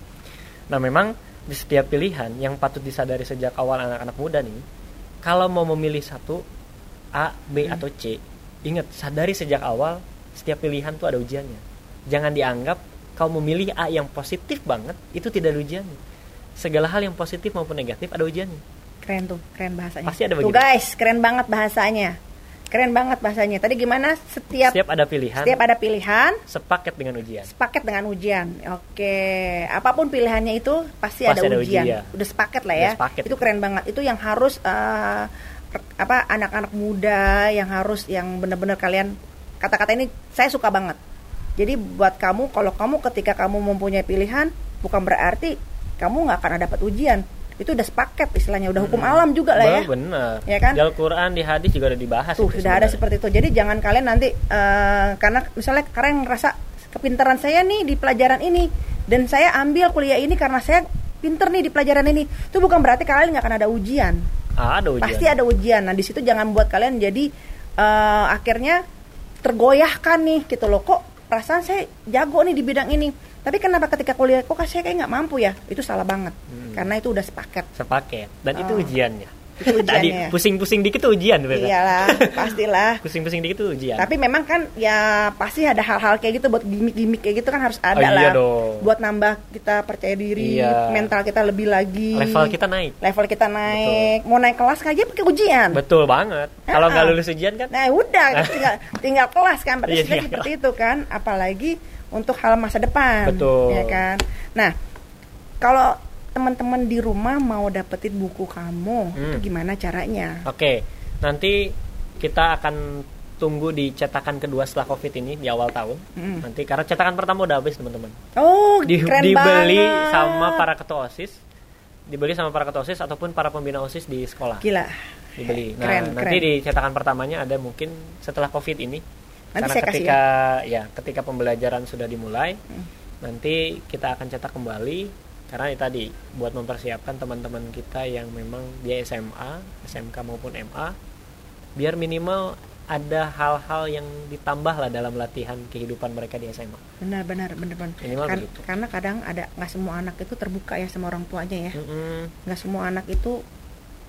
Nah, memang di setiap pilihan yang patut disadari sejak awal anak-anak muda nih, kalau mau memilih satu A, B mm-hmm. atau C, ingat sadari sejak awal setiap pilihan tuh ada ujiannya. Jangan dianggap kau memilih A yang positif banget itu tidak ada ujiannya. Segala hal yang positif maupun negatif ada ujiannya. Keren tuh keren bahasanya. Pasti ada tuh guys keren banget bahasanya keren banget bahasanya. Tadi gimana? Setiap setiap ada pilihan setiap ada pilihan sepaket dengan ujian. sepaket dengan ujian. Oke. Apa pun pilihannya itu pasti, pasti ada, ada ujian. ujian. Udah sepaket lah ya. sepaket. itu keren banget. Itu yang harus uh, apa anak-anak muda yang harus yang benar-benar kalian kata-kata ini saya suka banget. Jadi buat kamu kalau kamu ketika kamu mempunyai pilihan bukan berarti kamu nggak akan dapat ujian itu udah sepaket istilahnya udah hukum hmm. alam juga lah ya. Bener ya kan? Di Al-Quran di hadis juga udah dibahas tuh sudah ada seperti itu. Jadi jangan kalian nanti uh, karena misalnya kalian ngerasa kepintaran saya nih di pelajaran ini dan saya ambil kuliah ini karena saya pinter nih di pelajaran ini. Itu bukan berarti kalian nggak akan ada ujian. Ah, ada ujian. Pasti ada ujian. Nah di situ jangan buat kalian jadi uh, akhirnya tergoyahkan nih gitu loh. Kok perasaan saya jago nih di bidang ini tapi kenapa ketika kuliah kok saya kayak nggak mampu ya itu salah banget hmm. karena itu udah sepaket sepaket dan oh. itu ujiannya Tadi pusing-pusing dikit tuh ujian bener. Iyalah, pastilah. pusing-pusing dikit tuh ujian. Tapi memang kan ya pasti ada hal-hal kayak gitu buat gimmick-gimmick kayak gitu kan harus ada oh, iya lah. Dong. Buat nambah kita percaya diri, iya. mental kita lebih lagi. Level kita naik. Level kita naik. Betul. Mau naik kelas aja pakai ujian. Betul banget. Kalau nggak lulus ujian kan? Nah, udah tinggal tinggal kelas kan. Berarti iya, seperti itu kan. Apalagi untuk hal masa depan. Betul. Ya kan. Nah, kalau teman-teman di rumah mau dapetin buku kamu hmm. itu gimana caranya? Oke, nanti kita akan tunggu di cetakan kedua setelah covid ini di awal tahun hmm. nanti karena cetakan pertama udah habis teman-teman. Oh, di, keren dibeli banget. sama para ketua osis, dibeli sama para ketua osis ataupun para pembina osis di sekolah. Gila. Dibeli. Nah, keren, nanti keren. di cetakan pertamanya ada mungkin setelah covid ini. Nanti karena saya ketika kasih ya. ya ketika pembelajaran sudah dimulai, hmm. nanti kita akan cetak kembali karena ini tadi buat mempersiapkan teman-teman kita yang memang dia SMA, SMK maupun MA biar minimal ada hal-hal yang ditambah lah dalam latihan kehidupan mereka di SMA. Benar, benar, benar, benar. Minimal begitu. Karena kadang ada nggak semua anak itu terbuka ya sama orang tuanya ya. Nggak mm -hmm. semua anak itu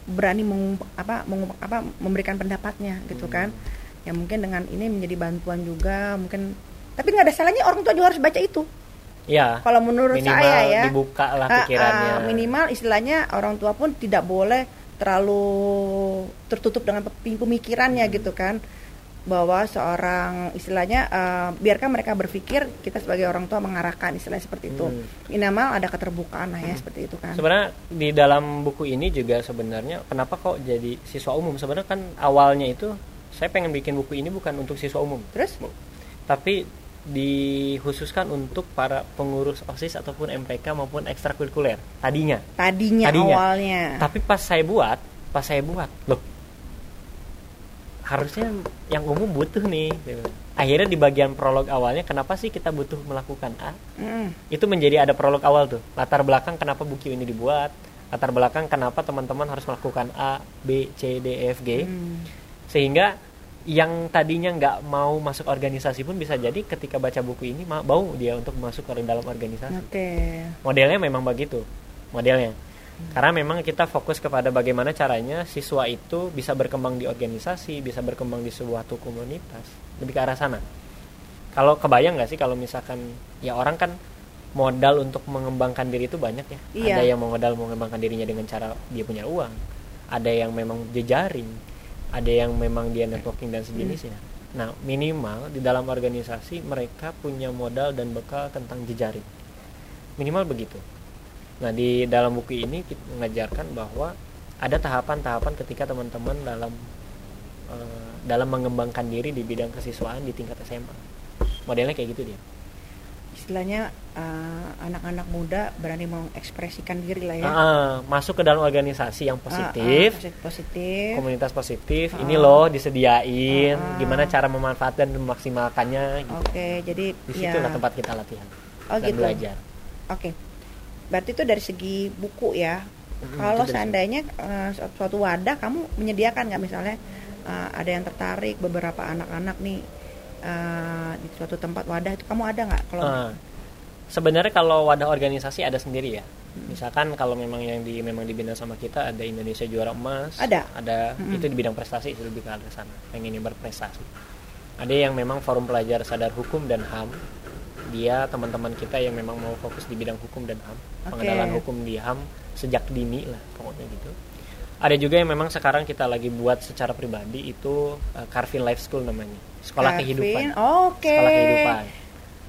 berani mengump, apa, mengump, apa memberikan pendapatnya gitu mm. kan. Ya mungkin dengan ini menjadi bantuan juga mungkin. Tapi nggak ada salahnya orang tua juga harus baca itu. Ya. Kalau menurut minimal saya ya. dibuka lah pikirannya. Uh, uh, minimal istilahnya orang tua pun tidak boleh terlalu tertutup dengan pemikirannya hmm. gitu kan bahwa seorang istilahnya uh, biarkan mereka berpikir kita sebagai orang tua mengarahkan istilahnya seperti itu hmm. minimal ada keterbukaan lah ya hmm. seperti itu kan sebenarnya di dalam buku ini juga sebenarnya kenapa kok jadi siswa umum sebenarnya kan awalnya itu saya pengen bikin buku ini bukan untuk siswa umum terus tapi dikhususkan untuk para pengurus OSIS ataupun MPK maupun ekstrakurikuler tadinya. Tadinya, tadinya. awalnya. Tapi pas saya buat, pas saya buat, loh harusnya yang umum butuh nih. Akhirnya di bagian prolog awalnya, kenapa sih kita butuh melakukan A? Mm. Itu menjadi ada prolog awal tuh. Latar belakang kenapa buku ini dibuat, latar belakang kenapa teman-teman harus melakukan A, B, C, D, E, F, G. Mm. Sehingga yang tadinya nggak mau masuk organisasi pun bisa jadi ketika baca buku ini mau dia untuk masuk ke dalam organisasi. Okay. Modelnya memang begitu, modelnya. Hmm. Karena memang kita fokus kepada bagaimana caranya siswa itu bisa berkembang di organisasi, bisa berkembang di sebuah komunitas, lebih ke arah sana. Kalau kebayang nggak sih kalau misalkan ya orang kan modal untuk mengembangkan diri itu banyak ya. Iya. Ada yang modal mengembangkan dirinya dengan cara dia punya uang, ada yang memang jejaring, ada yang memang dia networking dan sejenisnya. Hmm. Nah, minimal di dalam organisasi mereka punya modal dan bekal tentang jejaring. Minimal begitu. Nah, di dalam buku ini kita mengajarkan bahwa ada tahapan-tahapan ketika teman-teman dalam uh, dalam mengembangkan diri di bidang kesiswaan di tingkat SMA. Modelnya kayak gitu dia. Istilahnya uh, anak-anak muda berani mengekspresikan diri lah ya. Uh, masuk ke dalam organisasi yang positif, uh, uh, positif, komunitas positif. Uh, ini loh disediain, uh, uh. gimana cara memanfaatkan dan memaksimalkannya. Gitu. Oke, okay, jadi di situ ya. tempat kita latihan oh, dan gitu. belajar. Oke, okay. berarti itu dari segi buku ya. Hmm, Kalau seandainya uh, suatu wadah kamu menyediakan nggak misalnya uh, ada yang tertarik beberapa anak-anak nih uh, di suatu tempat wadah itu kamu ada nggak kalau uh, sebenarnya kalau wadah organisasi ada sendiri ya. Hmm. misalkan kalau memang yang di memang dibina sama kita ada Indonesia juara emas. Ada? Ada. Hmm. itu di bidang prestasi itu lebih ke arah sana. Pengen berprestasi. Ada yang memang forum pelajar sadar hukum dan ham dia teman-teman kita yang memang mau fokus di bidang hukum dan ham okay. pengenalan hukum di ham sejak dini lah pokoknya gitu. Ada juga yang memang sekarang kita lagi buat secara pribadi itu uh, Carvin Life School namanya sekolah Carvin, kehidupan oke okay. sekolah kehidupan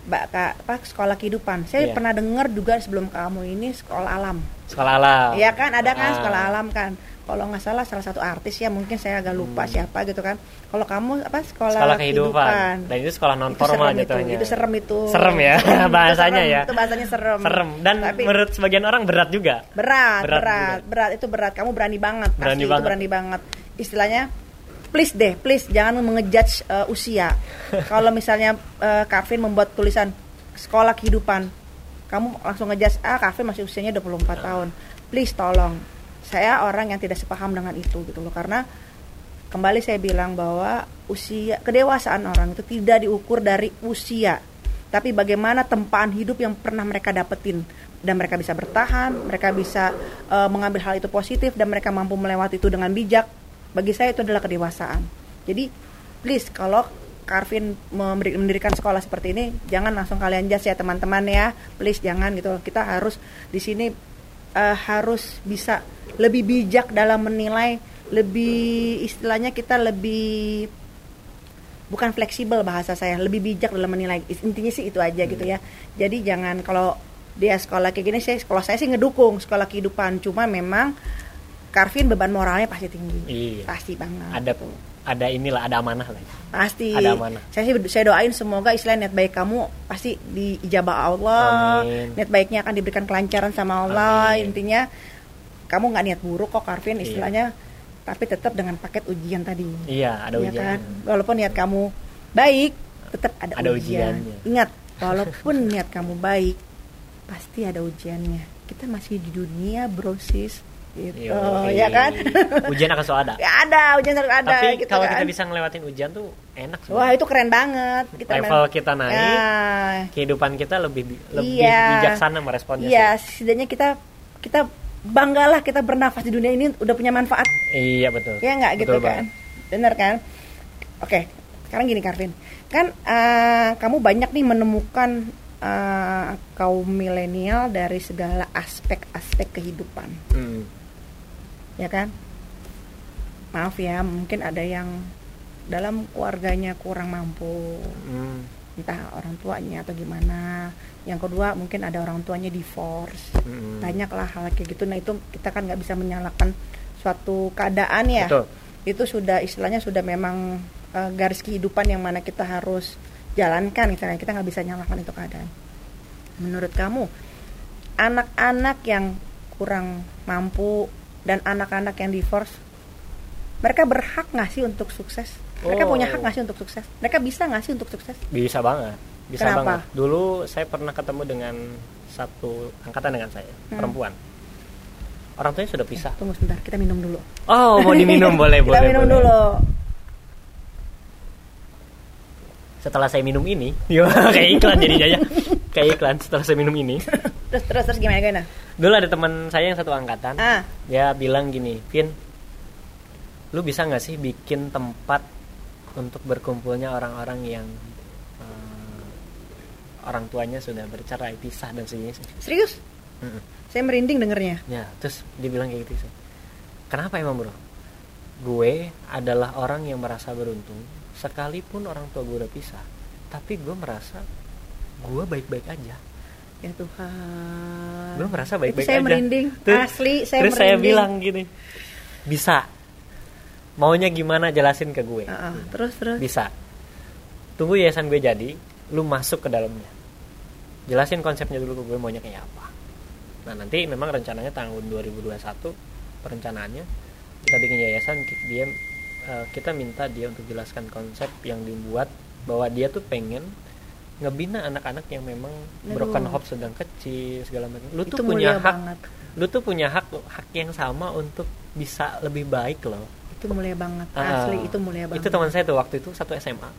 Mbak Kak, apa sekolah kehidupan. Saya yeah. pernah dengar juga sebelum kamu ini sekolah alam. Sekolah alam. Iya kan, ada kan ah. sekolah alam kan. Kalau nggak salah salah satu artis ya mungkin saya agak lupa hmm. siapa gitu kan. Kalau kamu apa sekolah, sekolah kehidupan. kehidupan. Dan itu sekolah non formal itu, itu serem itu. Serem ya bahasanya itu serem, ya. Itu bahasanya serem. Serem dan Tapi, menurut sebagian orang berat juga. Berat, berat, berat, berat itu berat. Kamu berani banget. Berani Asli, banget. Itu berani banget. Istilahnya please deh, please jangan mengejudge uh, usia. Kalau misalnya uh, Kavin membuat tulisan sekolah kehidupan kamu langsung ngejas ah kafe masih usianya 24 tahun. Please tolong. Saya orang yang tidak sepaham dengan itu gitu loh. Karena kembali saya bilang bahwa usia kedewasaan orang itu tidak diukur dari usia tapi bagaimana tempaan hidup yang pernah mereka dapetin. Dan mereka bisa bertahan mereka bisa uh, mengambil hal itu positif dan mereka mampu melewati itu dengan bijak bagi saya itu adalah kedewasaan. Jadi please kalau Karvin mendirikan sekolah seperti ini jangan langsung kalian jas ya teman-teman ya. Please jangan gitu. Kita harus di sini uh, harus bisa lebih bijak dalam menilai lebih istilahnya kita lebih bukan fleksibel bahasa saya lebih bijak dalam menilai. Intinya sih itu aja gitu ya. Jadi jangan kalau dia sekolah kayak gini saya sekolah saya sih ngedukung sekolah kehidupan. Cuma memang Karvin beban moralnya pasti tinggi iya. pasti banget ada tuh ada inilah ada amanah lah pasti ada amanah saya sih saya doain semoga istilah net baik kamu pasti diijabah Allah Amin. net baiknya akan diberikan kelancaran sama Allah Amin. intinya kamu nggak niat buruk kok Karvin iya. istilahnya iya. tapi tetap dengan paket ujian tadi iya ada ya ujian kan? walaupun niat kamu baik tetap ada, ada ujian ujiannya. ingat walaupun niat kamu baik pasti ada ujiannya kita masih di dunia brosis gitu Yo, ya kan? Ujian akan selalu ada. Ya ada ujian selalu ada tapi gitu kalau kan. kita bisa ngelewatin ujian tuh enak sebenernya. wah itu keren banget. Kita level kita naik ya. kehidupan kita lebih lebih iya. bijaksana meresponnya iya setidaknya kita kita banggalah kita bernafas di dunia ini udah punya manfaat. Iya betul. Ya nggak gitu kan? Benar kan? Oke sekarang gini Karvin kan uh, kamu banyak nih menemukan uh, kaum milenial dari segala aspek-aspek kehidupan. Hmm ya kan? Maaf ya mungkin ada yang dalam keluarganya kurang mampu. Hmm. entah orang tuanya atau gimana. Yang kedua mungkin ada orang tuanya divorce. Hmm. banyaklah hal kayak gitu. Nah itu kita kan nggak bisa menyalahkan suatu keadaan ya. Betul. itu sudah istilahnya sudah memang uh, garis kehidupan yang mana kita harus jalankan. Misalnya kita nggak bisa nyalahkan itu keadaan. Menurut kamu anak-anak yang kurang mampu dan anak-anak yang divorce mereka berhak nggak sih untuk sukses mereka oh. punya hak nggak sih untuk sukses mereka bisa nggak sih untuk sukses bisa banget bisa Kenapa? banget dulu saya pernah ketemu dengan satu angkatan dengan saya hmm. perempuan orang tuanya sudah pisah tunggu sebentar kita minum dulu oh mau diminum boleh kita boleh minum boleh. dulu setelah saya minum ini. Kayak iklan jadinya ya kayak iklan setelah saya minum ini. Terus terus terus gimana gimana? Dulu ada teman saya yang satu angkatan. Ah. dia bilang gini Vin lu bisa nggak sih bikin tempat untuk berkumpulnya orang-orang yang uh, orang tuanya sudah bercerai pisah dan sejenisnya serius? Mm -mm. saya merinding dengernya. Ya terus dia bilang kayak gitu sih. Kenapa emang bro? Gue adalah orang yang merasa beruntung sekalipun orang tua gue udah pisah tapi gue merasa gue baik-baik aja. Ya Tuhan. Gue merasa baik-baik saya aja. merinding. Terus, asli saya terus merinding. saya bilang gini bisa. Maunya gimana jelasin ke gue. Uh -uh. terus terus. Bisa. Tunggu yayasan gue jadi lu masuk ke dalamnya. Jelasin konsepnya dulu ke gue maunya kayak apa. Nah nanti memang rencananya tahun 2021 perencanaannya kita bikin yayasan dia uh, kita minta dia untuk jelaskan konsep yang dibuat bahwa dia tuh pengen ngebina anak-anak yang memang Aduh. broken hope sedang kecil segala macam lu tuh punya hak banget. lu tuh punya hak hak yang sama untuk bisa lebih baik loh itu mulia banget uh, asli itu mulia banget itu teman saya tuh waktu itu satu SMA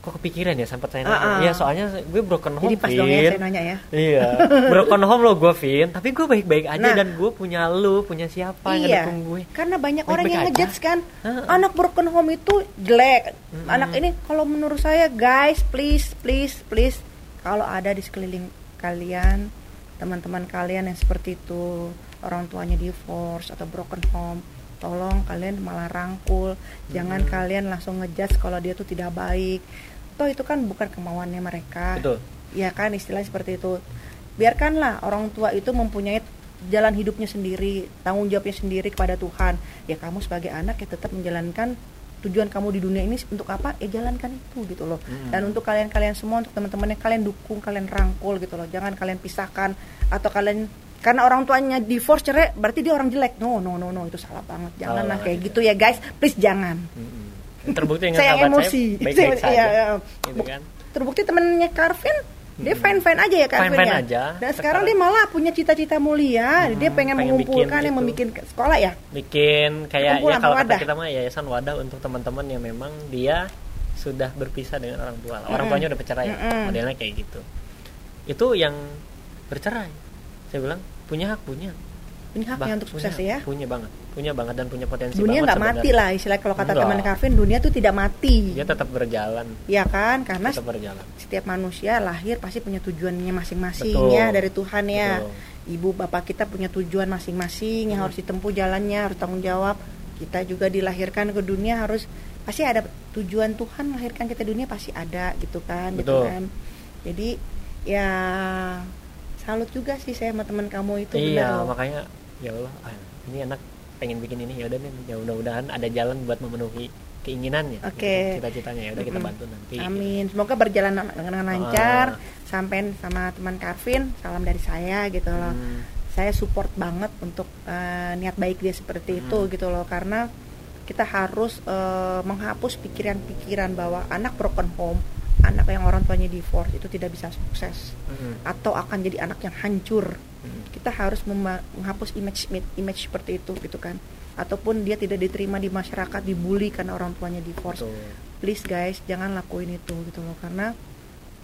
kok kepikiran ya sempat saya nanya. Uh, uh. Iya, soalnya gue broken home. Jadi pas dong ya saya nanya ya. Iya. broken home lo gue, Vin. Tapi gue baik-baik aja nah, dan gue punya lu, punya siapa iya, yang gue. Karena banyak baik -baik orang yang ngejudge kan. Uh, uh. Anak broken home itu jelek. Hmm. Anak ini kalau menurut saya, guys, please, please, please kalau ada di sekeliling kalian, teman-teman kalian yang seperti itu, orang tuanya divorce atau broken home, tolong kalian malah rangkul jangan hmm. kalian langsung ngejudge kalau dia tuh tidak baik toh itu kan bukan kemauannya mereka. Betul. ya kan istilah seperti itu. Biarkanlah orang tua itu mempunyai jalan hidupnya sendiri tanggung jawabnya sendiri kepada Tuhan. Ya kamu sebagai anak ya tetap menjalankan tujuan kamu di dunia ini untuk apa? Ya jalankan itu gitu loh. Hmm. dan untuk kalian-kalian semua untuk teman-teman yang kalian dukung kalian rangkul gitu loh. Jangan kalian pisahkan atau kalian karena orang tuanya divorce cerai berarti dia orang jelek. No no no no itu salah banget. Jangan lah kayak gitu ya guys. Please jangan. Hmm. Terbukti dengan saya emosi. saya baik -baik saya, ya, gitu kan? terbukti temennya Carvin dia fine fine aja ya Carvin fine, -fine ya? aja. dan sekarang. dia malah punya cita-cita mulia. Hmm, dia pengen, pengen mengumpulkan yang membuat sekolah ya? Bikin kayak ya kalau kata kita mah yayasan wadah untuk teman-teman yang memang dia sudah berpisah dengan orang tua. Orang tuanya udah bercerai mm -hmm. modelnya kayak gitu. Itu yang bercerai. Saya bilang punya hak punya punya hak ya untuk sukses punya, ya. punya banget punya banget dan punya potensi dunia nggak mati lah istilah kalau kata teman Kevin dunia tuh tidak mati. Dia tetap berjalan. Ya kan? Karena tetap berjalan. setiap manusia lahir pasti punya tujuannya masing-masing ya dari Tuhan ya. Betul. ibu bapak kita punya tujuan masing-masing yang hmm. harus ditempuh jalannya harus tanggung jawab. Kita juga dilahirkan ke dunia harus pasti ada tujuan Tuhan melahirkan kita dunia pasti ada gitu kan gitu Betul. gitu kan. Jadi ya salut juga sih saya sama teman kamu itu iya bener. makanya ya Allah ah, ini anak pengen bikin ini ya udah nih ya mudah-mudahan ada jalan buat memenuhi keinginannya oke okay. gitu, cita-citanya ya udah kita bantu nanti amin gitu. semoga berjalan dengan lancar uh. sampai sama teman Karvin salam dari saya gitu loh hmm. saya support banget untuk uh, niat baik dia seperti hmm. itu gitu loh karena kita harus uh, menghapus pikiran-pikiran bahwa anak broken home anak yang orang tuanya divorce itu tidak bisa sukses. Mm-hmm. atau akan jadi anak yang hancur. Mm-hmm. kita harus menghapus image image seperti itu gitu kan. Ataupun dia tidak diterima di masyarakat dibully karena orang tuanya divorce. Betul. please guys jangan lakuin itu gitu loh. Karena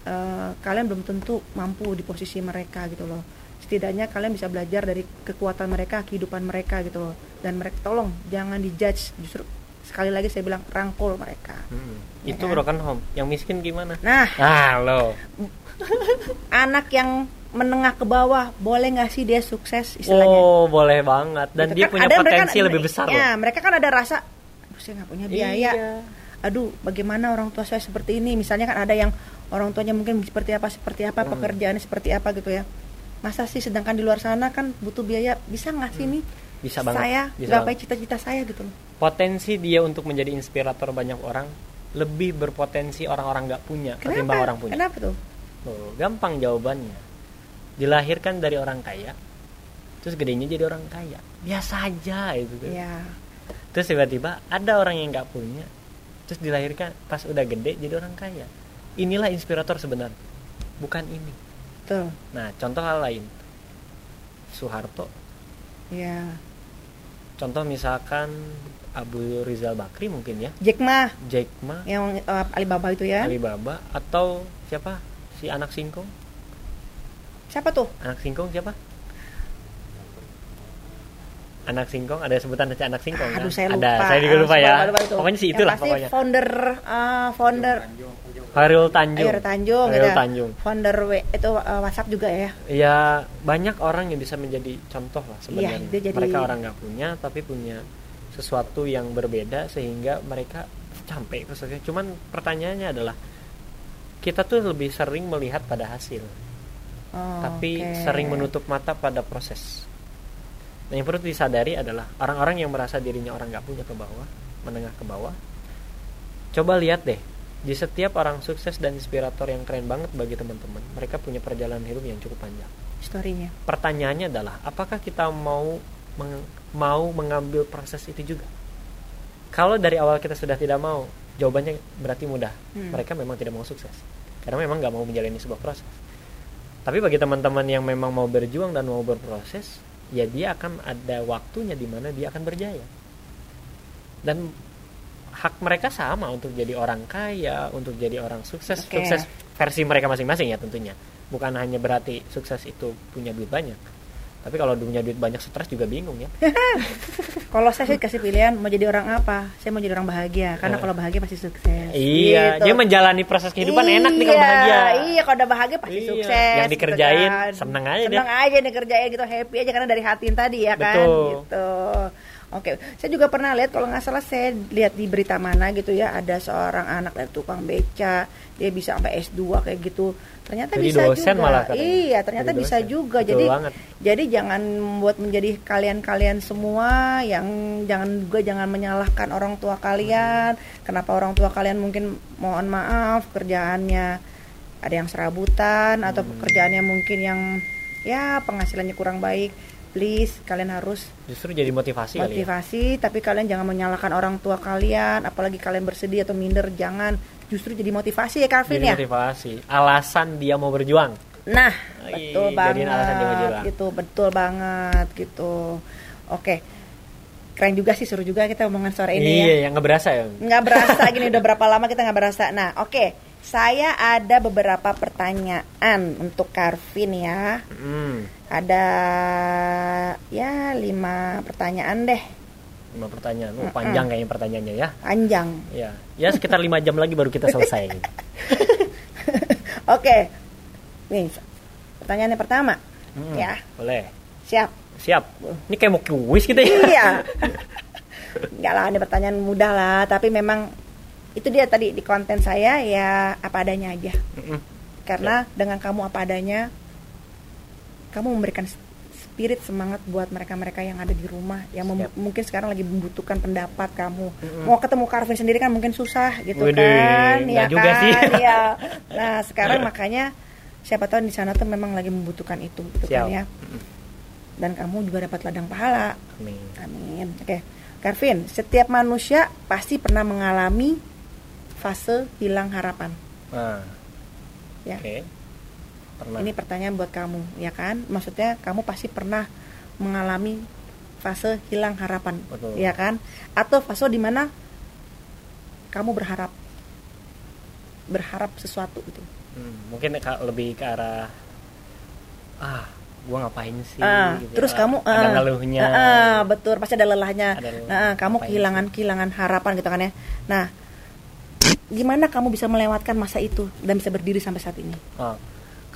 uh, kalian belum tentu mampu di posisi mereka gitu loh. Setidaknya kalian bisa belajar dari kekuatan mereka kehidupan mereka gitu loh. Dan mereka tolong jangan dijudge. Justru sekali lagi saya bilang rangkul mereka. Hmm. ya itu kan? broken home yang miskin gimana? Nah. Ah lo anak yang menengah ke bawah boleh nggak sih dia sukses istilahnya? Oh boleh banget. Dan gitu dia kan, punya potensi mereka, lebih besar ya loh. mereka kan ada rasa aduh saya nggak punya biaya. Iya. aduh bagaimana orang tua saya seperti ini? Misalnya kan ada yang orang tuanya mungkin seperti apa seperti apa hmm. pekerjaannya seperti apa gitu ya. Masa sih sedangkan di luar sana kan butuh biaya? Bisa nggak sih hmm. nih bisa banget. Saya gapai cita-cita saya gitu loh potensi dia untuk menjadi inspirator banyak orang lebih berpotensi orang-orang nggak punya kenapa? ketimbang orang punya. Kenapa tuh? Oh, gampang jawabannya. Dilahirkan dari orang kaya terus gedenya jadi orang kaya. Biasa aja itu kan ya. terus tiba-tiba ada orang yang nggak punya terus dilahirkan pas udah gede jadi orang kaya. Inilah inspirator sebenarnya bukan ini. Tuh. Nah contoh hal lain. Soeharto. Ya contoh misalkan Abu Rizal Bakri mungkin ya. Jack Ma. Jack Ma. Yang uh, Alibaba itu ya. Alibaba. Atau siapa? Si anak singkong. Siapa tuh? Anak singkong siapa anak singkong ada sebutan saja anak singkong aduh kan? saya lupa ada saya juga lupa ya pokoknya sih itulah pasti pokoknya founder uh, founder Haril Tanjung. Haril Tanjung, Haril gitu. Tanjung. Founder w, itu uh, WhatsApp juga ya. Iya, banyak orang yang bisa menjadi contoh lah sebenarnya. Ya, jadi... Mereka orang nggak punya tapi punya sesuatu yang berbeda sehingga mereka sampai maksudnya cuman pertanyaannya adalah kita tuh lebih sering melihat pada hasil oh, tapi okay. sering menutup mata pada proses nah yang perlu disadari adalah orang-orang yang merasa dirinya orang nggak punya ke bawah menengah ke bawah coba lihat deh di setiap orang sukses dan inspirator yang keren banget bagi teman-teman mereka punya perjalanan hidup yang cukup panjang Historinya. pertanyaannya adalah apakah kita mau meng- mau mengambil proses itu juga kalau dari awal kita sudah tidak mau jawabannya berarti mudah Hmm. mereka memang tidak mau sukses karena memang nggak mau menjalani sebuah proses tapi bagi teman-teman yang memang mau berjuang dan mau berproses ya dia akan ada waktunya di mana dia akan berjaya. Dan hak mereka sama untuk jadi orang kaya untuk jadi orang sukses. Oke. sukses versi mereka masing-masing ya tentunya. Bukan hanya berarti sukses itu punya duit banyak tapi kalau punya duit banyak stres juga bingung ya Kalau saya sih kasih pilihan mau jadi orang apa? Saya mau jadi orang bahagia karena Eh. kalau bahagia pasti sukses. iya Gitu. dia menjalani proses kehidupan enak nih kalau Iya, bahagia Iya, kalau udah bahagia pasti Iya. sukses. Yang dikerjain, kan. seneng aja dia. Seneng aja nih kerjain gitu, happy aja karena dari hati tadi ya kan. Betul. Gitu. Oke, saya juga pernah lihat kalau nggak salah saya lihat di berita mana gitu ya ada seorang anak dari tukang beca dia bisa sampai S2 kayak gitu. Ternyata Jadi bisa dosen juga. malah katanya. Iya, ternyata Jadi bisa dosen. juga. Betul Jadi banget. jadi jangan membuat menjadi kalian-kalian semua yang jangan juga jangan menyalahkan orang tua kalian. Kenapa orang tua kalian mungkin mohon maaf kerjaannya ada yang serabutan atau Hmm. pekerjaannya mungkin yang ya penghasilannya kurang baik. Please kalian harus justru jadi motivasi, kali ya motivasi tapi kalian jangan menyalahkan orang tua kalian apalagi kalian bersedih atau minder jangan justru jadi motivasi ya Calvin jadi ya. motivasi alasan dia mau berjuang Nah, Ih, betul jadiin alasan dia banget berjuang. gitu, betul banget gitu. Oke. Keren juga sih seru juga kita omongan sore ini iya ya. yang nggak berasa ya Nggak berasa gini udah berapa lama kita nggak berasa. Nah, oke. Saya ada beberapa pertanyaan untuk Karvin ya. Hmm, Ada ya lima pertanyaan deh, lima pertanyaan. Oh, panjang kayaknya pertanyaannya ya. Panjang. ya ya sekitar lima jam lagi baru kita selesai. Oke. Nih, pertanyaan yang pertama. Hmm, Ya, boleh. Siap. siap. Ini kayak mau kuis gitu ya. Iya. Enggak lah ini pertanyaan mudah lah. Tapi memang itu dia tadi di konten saya ya apa adanya aja. Karena dengan kamu apa adanya kamu memberikan spirit semangat buat mereka-mereka yang ada di rumah yang mem- mungkin sekarang lagi membutuhkan pendapat kamu Mm-mm. mau ketemu Karvin sendiri kan mungkin susah gitu Widih, kan ya juga kan sih. ya nah sekarang makanya siapa tahu di sana tuh memang lagi membutuhkan itu gitu Siap. kan ya dan kamu juga dapat ladang pahala Amin. Amin. Oke, Karvin, setiap manusia pasti pernah mengalami fase hilang harapan. Nah, Ya, oke pernah ini pertanyaan buat kamu, ya kan? Maksudnya kamu pasti pernah mengalami fase hilang harapan, Betul. ya kan? Atau fase di mana kamu berharap berharap sesuatu gitu. Hmm, mungkin lebih ke arah ah gua ngapain sih Ah, gitu. terus Ah, kamu ada ah, ngeluhnya ah, ah, betul pasti ada lelahnya. Ada. Nah, kamu Ngapain kehilangan kehilangan harapan gitu kan ya. Nah, gimana kamu bisa melewatkan masa itu dan bisa berdiri sampai saat ini? Oh,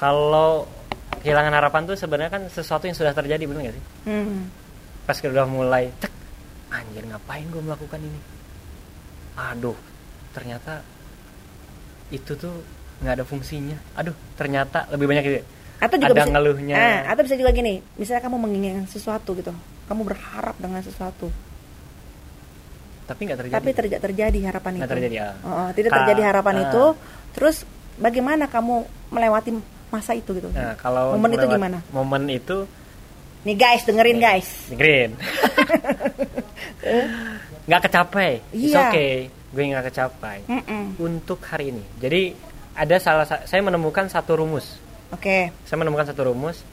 kalau kehilangan harapan tuh sebenarnya kan sesuatu yang sudah terjadi benar nggak sih Hmm. pas kita udah mulai cek anjir ngapain gue melakukan ini aduh ternyata itu tuh nggak ada fungsinya aduh ternyata lebih banyak gitu Atau juga ada bisa, ngeluhnya Ah, atau bisa juga gini, misalnya kamu menginginkan sesuatu gitu, kamu berharap dengan sesuatu, tapi nggak terjadi tapi tidak terjadi harapan Nggak itu. terjadi, ah. Oh, oh, tidak Ka- terjadi harapan ah. itu. Terus bagaimana kamu melewati masa itu gitu? nah kalau Momen itu gimana? momen itu Nih guys, dengerin guys. green nggak kecapai It's Iya. okay gue nggak kecapai Mm-mm. untuk hari ini jadi ada salah sa- saya menemukan satu rumus Oke. saya menemukan satu rumus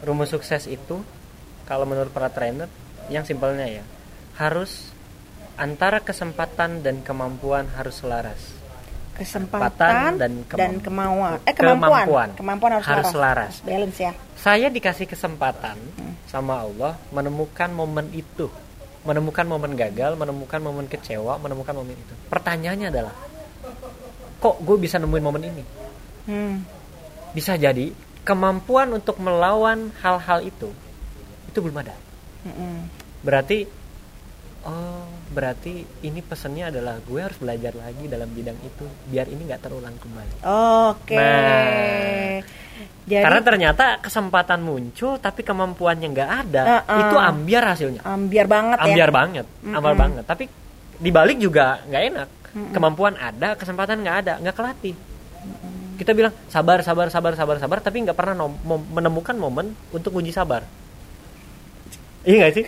rumus sukses itu kalau menurut para trainer yang simpelnya ya harus antara kesempatan dan kemampuan harus selaras Kesempatan dan dan, kemamp- kemauan. Eh kemampuan. Kemampuan. Kemampuan harus, Harus selaras. Balance ya. saya dikasih kesempatan sama Allah menemukan momen itu menemukan momen gagal menemukan momen kecewa menemukan momen itu pertanyaannya adalah kok gue bisa nemuin momen ini Hmm. bisa jadi kemampuan untuk melawan hal-hal itu itu belum ada Mm-mm. berarti oh berarti ini pesannya adalah gue harus belajar lagi dalam bidang itu biar ini nggak terulang kembali Oke. Nah. Jadi karena ternyata kesempatan muncul tapi kemampuannya nggak ada Uh-uh. itu ambiar hasilnya ambiar banget ya. ambiar banget ambiar Mm-mm. banget tapi dibalik juga nggak enak hmm. kemampuan ada kesempatan nggak ada nggak kelatih hmm. kita bilang sabar sabar sabar sabar sabar tapi nggak pernah menemukan momen untuk uji sabar Iya gak sih?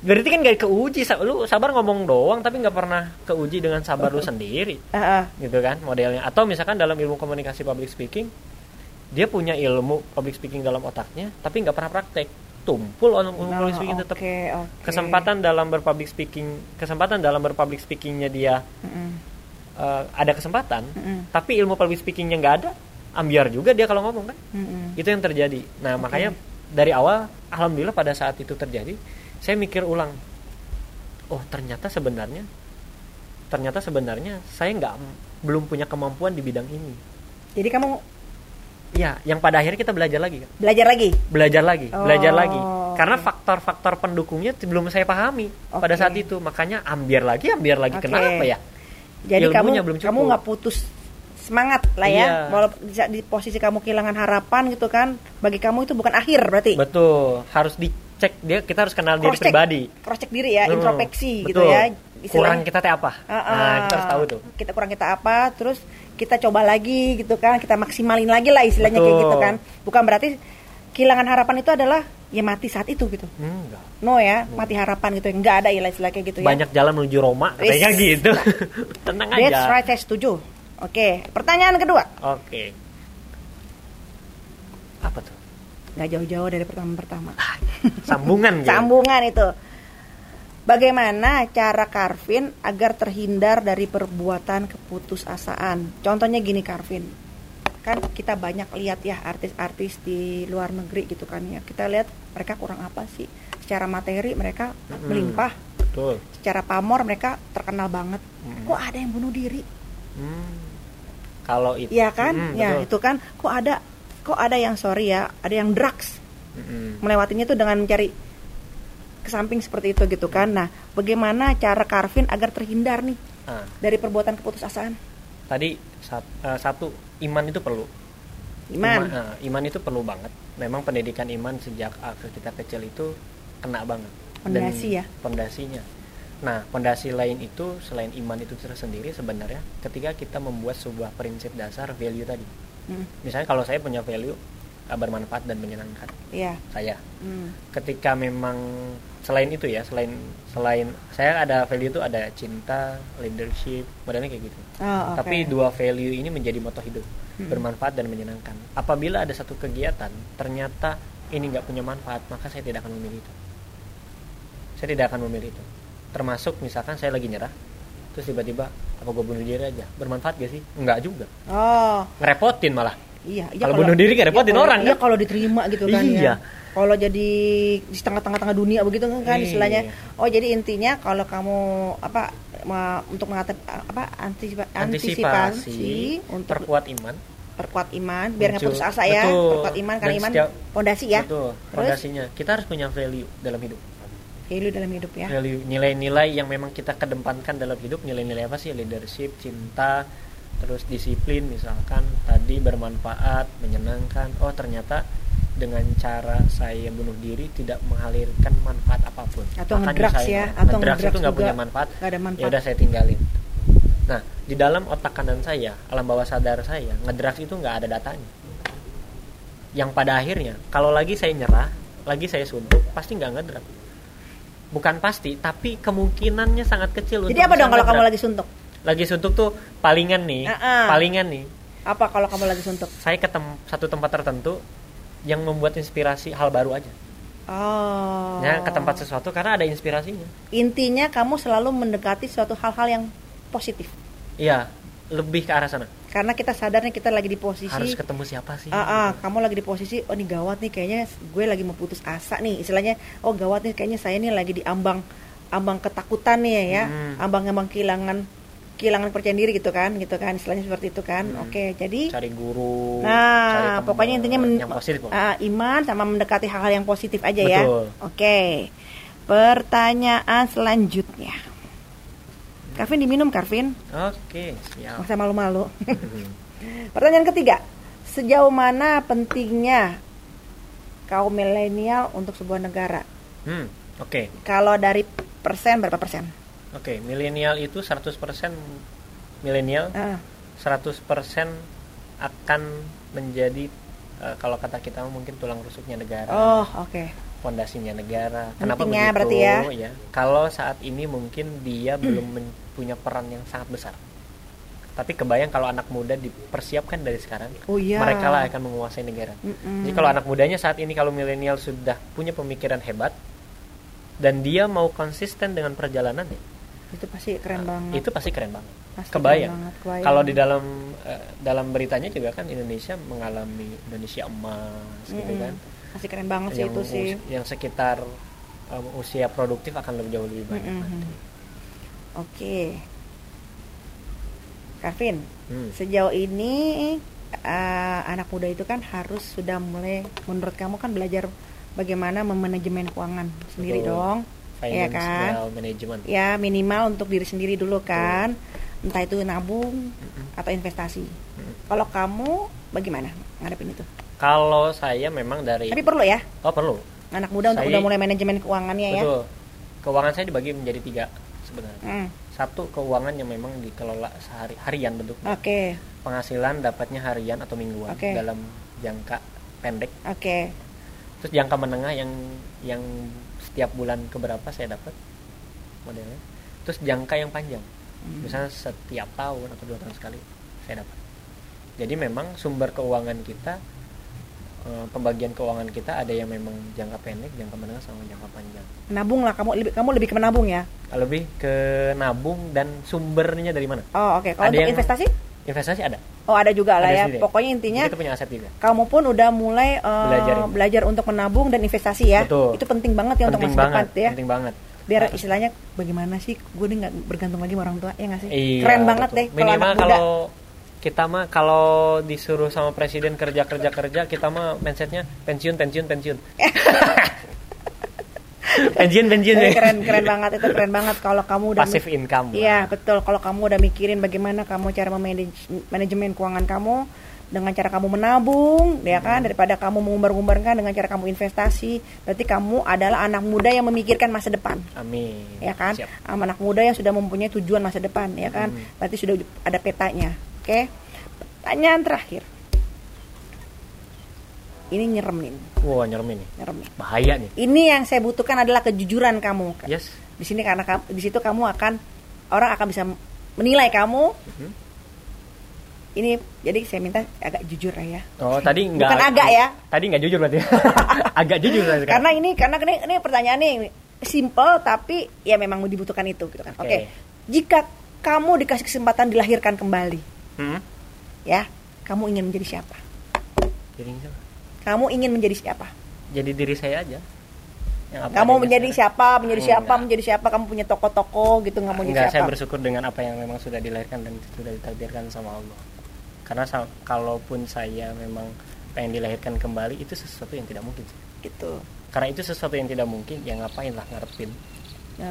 Berarti kan gak keuji, lu sabar ngomong doang tapi nggak pernah keuji dengan sabar lu sendiri, uh-uh. gitu kan modelnya. Atau misalkan dalam ilmu komunikasi public speaking, dia punya ilmu public speaking dalam otaknya, tapi nggak pernah praktek, tumpul on ilmu public speaking tetap. Okay, okay. Kesempatan dalam berpublic speaking, kesempatan dalam berpublic speakingnya dia uh-uh. uh, ada kesempatan, uh-uh. tapi ilmu public speakingnya nggak ada, ambiar juga dia kalau ngomong kan, uh-uh. itu yang terjadi. Nah okay. makanya dari awal alhamdulillah pada saat itu terjadi saya mikir ulang oh ternyata sebenarnya ternyata sebenarnya saya nggak belum punya kemampuan di bidang ini. Jadi kamu ya yang pada akhirnya kita belajar lagi kan belajar lagi? Belajar lagi oh, belajar lagi. Karena faktor-faktor pendukungnya belum saya pahami okay. pada saat itu. Makanya ambiar lagi ambiar lagi. Okay. kenapa ya? Jadi Ilmunya kamu belum kamu nggak putus semangat lah ya. Iya. Walaupun di posisi kamu kehilangan harapan gitu kan, bagi kamu itu bukan akhir berarti. Betul, harus dicek dia kita harus kenal diri pribadi. Cross check diri ya, hmm. introspeksi gitu ya. Istilahnya, kurang kita teh apa? Uh, uh, nah, kita harus tahu tuh. Kita kurang kita apa, terus kita coba lagi gitu kan, kita maksimalin lagi lah istilahnya Betul. kayak gitu kan. Bukan berarti kehilangan harapan itu adalah ya mati saat itu gitu. Enggak. No ya, mati harapan gitu. Enggak ada istilah kayak gitu ya. Banyak jalan menuju Roma katanya gitu. Tenang aja. That's right, saya setuju. Oke, pertanyaan kedua. Oke. Apa tuh? Gak jauh-jauh dari pertanyaan pertama. Ah, sambungan. gitu. Sambungan itu. Bagaimana cara Karvin agar terhindar dari perbuatan keputusasaan? Contohnya gini Karvin, kan kita banyak lihat ya artis-artis di luar negeri gitu kan ya. Kita lihat mereka kurang apa sih? Secara materi mereka hmm, melimpah. Betul. Secara pamor mereka terkenal banget. Hmm. Kok ada yang bunuh diri? Hmm kalau itu ya kan? Mm, ya betul. itu kan. Kok ada kok ada yang sorry ya? Ada yang drugs. Mm-hmm. melewatinya itu dengan mencari ke samping seperti itu gitu kan. Nah bagaimana cara Karvin agar terhindar nih ah. dari perbuatan keputusasaan? Tadi sat, uh, satu iman itu perlu. Iman. Iman, uh, iman itu perlu banget. Memang pendidikan iman sejak uh, kita kecil itu kena banget. Pondasi ya? pondasinya Nah, fondasi lain itu selain iman itu tersendiri sebenarnya ketika kita membuat sebuah prinsip dasar value tadi. Hmm. Misalnya kalau saya punya value uh, bermanfaat dan menyenangkan. Iya. Saya. Hmm. Ketika memang selain itu ya, selain selain saya ada value itu ada cinta, leadership, modelnya kayak gitu. Oh, okay. Tapi dua value ini menjadi moto hidup, hmm. bermanfaat dan menyenangkan. Apabila ada satu kegiatan ternyata ini nggak punya manfaat, maka saya tidak akan memilih itu. Saya tidak akan memilih itu termasuk misalkan saya lagi nyerah terus tiba-tiba apa gue bunuh diri aja? Bermanfaat gak sih? Enggak juga. Oh. Ngerepotin malah. Iya, iya kalau bunuh diri kan repotin iya, orang iya kan? kalau diterima gitu kan ya. iya. ya. Kalau jadi di tengah-tengah tengah dunia begitu kan, iya. istilahnya. Oh jadi intinya kalau kamu apa ma, untuk mengatasi apa antisipa, antisipasi, antisipasi untuk perkuat iman. Perkuat iman biar nggak putus asa ya. Perkuat iman karena iman fondasi ya. Betul fondasinya. Kita harus punya value dalam hidup value dalam hidup ya. Value nilai-nilai yang memang kita kedepankan dalam hidup nilai-nilai apa sih? Leadership cinta terus disiplin misalkan tadi bermanfaat menyenangkan. Oh ternyata dengan cara saya bunuh diri tidak mengalirkan manfaat apa pun. Atau ngedrugs ya atau ngedrugs itu nggak punya manfaat, manfaat. ya udah saya tinggalin. Nah di dalam otak kanan saya alam bawah sadar saya ngedrugs itu nggak ada datanya. Yang pada akhirnya kalau lagi saya nyerah lagi saya suntuk pasti nggak ngedrugs bukan pasti tapi kemungkinannya sangat kecil jadi apa dong kalau kamu lagi suntuk? Lagi suntuk tuh palingan nih uh -uh. palingan nih. Apa kalau kamu lagi suntuk? Saya ke tem satu tempat tertentu yang membuat inspirasi hal baru aja. Oh. Ya ke tempat sesuatu karena ada inspirasinya. Intinya kamu selalu mendekati suatu hal-hal yang positif. Iya lebih ke arah sana karena kita sadarnya kita lagi di posisi harus ketemu siapa sih ah, ah kamu lagi di posisi oh ini gawat nih kayaknya gue lagi mau putus asa nih istilahnya oh gawat nih kayaknya saya nih lagi di ambang ambang ketakutan nih ya hmm. ambang ambang kehilangan kehilangan percaya diri gitu kan gitu kan istilahnya seperti itu kan hmm. oke jadi cari guru nah cari pokoknya intinya men yang positif, uh, iman sama mendekati hal-hal yang positif aja ya. Betul. ya oke pertanyaan selanjutnya Karvin diminum Karvin. Oke, siap. Masa malu-malu. Pertanyaan ketiga, sejauh mana pentingnya kaum milenial untuk sebuah negara? Hmm, oke. Okay. Kalau dari persen berapa persen? Oke, okay, milenial itu 100% milenial Ah, 100% akan menjadi eh, kalau kata kita mungkin tulang rusuknya negara oh oke fondasinya negara. Kenapa Pentingnya begitu? berarti ya. ya. Kalau saat ini mungkin dia belum men- punya peran yang sangat besar. Tapi kebayang kalau anak muda dipersiapkan dari sekarang, oh iya mereka lah akan menguasai negara. Mm-mm. Jadi kalau anak mudanya saat ini kalau milenial sudah punya pemikiran hebat dan dia mau konsisten dengan perjalanannya, itu pasti keren banget itu pasti keren banget. Pasti kebayang. keren banget, kebayang. Kalau di dalam eh, dalam beritanya juga kan Indonesia mengalami Indonesia emas gitu Mm-mm. kan. Pasti keren banget sih yang itu sih yang sekitar um, usia produktif akan lebih jauh lebih banyak Mm-mm. nanti. oke Karvin Hmm. sejauh ini eh, anak muda itu kan harus sudah mulai menurut kamu kan belajar bagaimana memanajemen keuangan sendiri Betul. dong Iya Financial management. ya minimal untuk diri sendiri dulu kan entah itu nabung Mm-mm. atau investasi Mm. kalau kamu bagaimana ngadepin itu Kalau saya memang dari tapi perlu ya oh perlu anak muda untuk Saya- udah mulai manajemen keuangannya ya betul. Keuangan saya dibagi menjadi tiga sebenarnya. Hmm, Satu keuangan yang memang dikelola sehari harian bentuknya. oke Penghasilan dapatnya harian atau mingguan Oke. dalam jangka pendek. oke Terus jangka menengah yang yang setiap bulan keberapa saya dapat modelnya. Terus jangka yang panjang. Hmm. misalnya setiap tahun atau dua tahun sekali saya dapat jadi memang sumber keuangan kita eh, pembagian keuangan kita ada yang memang jangka pendek jangka menengah sama jangka panjang. Menabung lah kamu lebih kamu lebih ke menabung ya? Lebih ke nabung dan sumbernya dari mana? Oh oke. Kalau Ada untuk yang- investasi? Investasi ada. Oh ada juga lah Ada ya. sendiri. pokoknya intinya kita punya aset juga. kamu pun udah mulai eh, Belajar belajar untuk menabung dan investasi ya. Betul. itu penting banget ya untuk penting masa banget depan ya. penting banget. Biar Harus. istilahnya bagaimana sih? Gue nih nggak bergantung lagi sama orang tua ya nggak sih? Iya, keren banget betul. deh kalau minimal anak muda. kalau kita mah kalau disuruh sama presiden kerja kerja kerja kita mah mindsetnya pensiun pensiun pensiun. Pensiun pensiun. Ya keren keren banget itu keren banget kalau kamu udah passive income. Iya betul. Kalau kamu udah mikirin bagaimana kamu cara memanage manajemen keuangan kamu dengan cara kamu menabung ya kan Hmm. daripada kamu mengumbar-umbarkan dengan cara kamu investasi berarti kamu adalah anak muda yang memikirkan masa depan. Amin. Ya kan? Siap. Anak muda yang sudah mempunyai tujuan masa depan ya kan? Hmm. berarti sudah ada petanya oke? Pertanyaan terakhir. Ini nyerem nih Wah nyerem ini nyerem nih bahaya nih. Ini yang saya butuhkan adalah kejujuran kamu. Yes. Di sini karena kamu- di situ kamu akan orang akan bisa menilai kamu. Mhm. ini jadi saya minta agak jujur ya. Oh tadi nggak Bukan agak ya. tadi nggak jujur berarti. Agak jujur sekarang. karena ini karena ini, ini pertanyaan ini simple tapi ya memang dibutuhkan itu gitu kan. Oke. Oke. jika kamu dikasih kesempatan dilahirkan kembali Hmm? ya kamu ingin menjadi siapa? Jadi siapa? kamu ingin menjadi siapa? Jadi diri saya aja. Yang apa kamu menjadi sekarang. siapa? Menjadi siapa? Enggak. menjadi siapa? Kamu punya toko-toko gitu nggak mau jadi Enggak, saya siapa? bersyukur dengan apa yang memang sudah dilahirkan dan sudah ditakdirkan sama Allah. Karena kalaupun saya memang pengen dilahirkan kembali itu sesuatu yang tidak mungkin gitu. Karena itu sesuatu yang tidak mungkin ya ngapain lah ngarepin?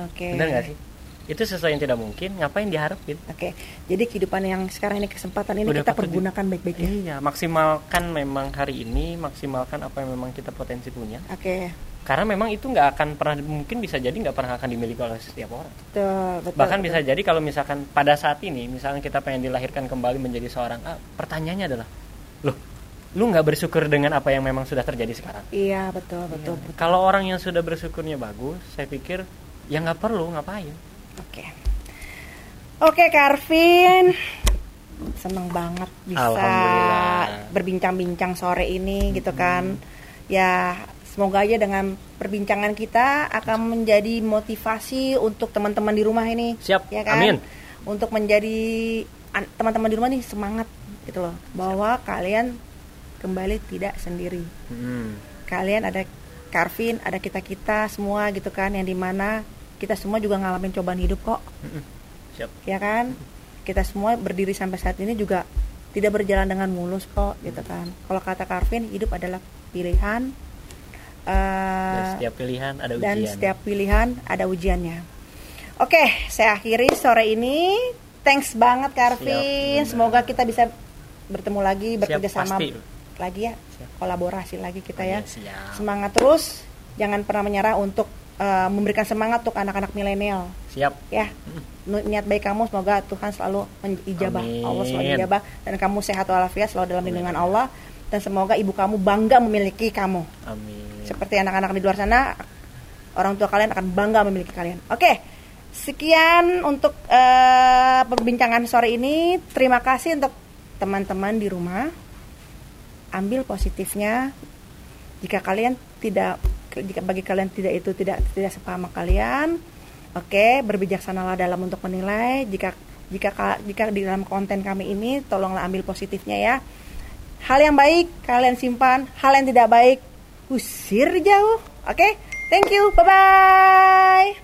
Oke. Benar nggak sih itu sesuatu yang tidak mungkin ngapain diharapin Oke, jadi kehidupan yang sekarang ini kesempatan ini Udah kita pergunakan baik-baik ya. iya maksimalkan memang hari ini maksimalkan apa yang memang kita potensi punya Oke, karena memang itu nggak akan pernah mungkin bisa jadi nggak pernah akan dimiliki oleh setiap orang betul, betul. bahkan betul. bisa jadi kalau misalkan pada saat ini misalnya kita pengen dilahirkan kembali menjadi seorang A pertanyaannya adalah loh lu nggak bersyukur dengan apa yang memang sudah terjadi sekarang Iya, betul, betul, Iya. betul. kalau orang yang sudah bersyukurnya bagus saya pikir ya nggak perlu ngapain Oke. Oke, Karvin. Seneng banget bisa berbincang-bincang sore ini gitu kan. Ya, semoga aja dengan perbincangan kita akan menjadi motivasi untuk teman-teman di rumah ini. Siap, ya kan? amin. Untuk menjadi an- teman-teman di rumah nih semangat gitu loh, bahwa kalian kembali tidak sendiri. Hmm. Kalian ada Karvin, ada kita-kita semua gitu kan yang di mana kita semua juga ngalamin cobaan hidup kok. Siap. Ya kan? Kita semua berdiri sampai saat ini juga tidak berjalan dengan mulus kok gitu kan. Kalau kata Karvin hidup adalah pilihan dan eh, setiap pilihan ada ujian. dan setiap pilihan ada ujiannya. Oke saya akhiri sore ini. Thanks banget Karvin. Siap, semoga kita bisa bertemu lagi Siap, bekerja sama pasti. lagi ya. Siap. kolaborasi lagi kita ya. Iya, siap. semangat terus. Jangan pernah menyerah untuk uh, memberikan semangat untuk anak-anak milenial. Siap. Ya. Niat baik kamu semoga Tuhan selalu menijabah. Allah selalu menijabah dan kamu sehat walafiat selalu dalam lindungan Allah dan semoga ibu kamu bangga memiliki kamu. Amin. Seperti anak-anak di luar sana orang tua kalian akan bangga memiliki kalian. Oke. Sekian untuk uh, perbincangan sore ini. Terima kasih untuk teman-teman di rumah. Ambil positifnya. Jika kalian tidak jika bagi kalian tidak itu tidak tidak sepaham kalian, oke, okay, berbijaksanalah dalam untuk menilai. Jika jika jika di dalam konten kami ini tolonglah ambil positifnya ya. Hal yang baik kalian simpan, hal yang tidak baik usir jauh. Oke? Okay? Thank you. Bye bye.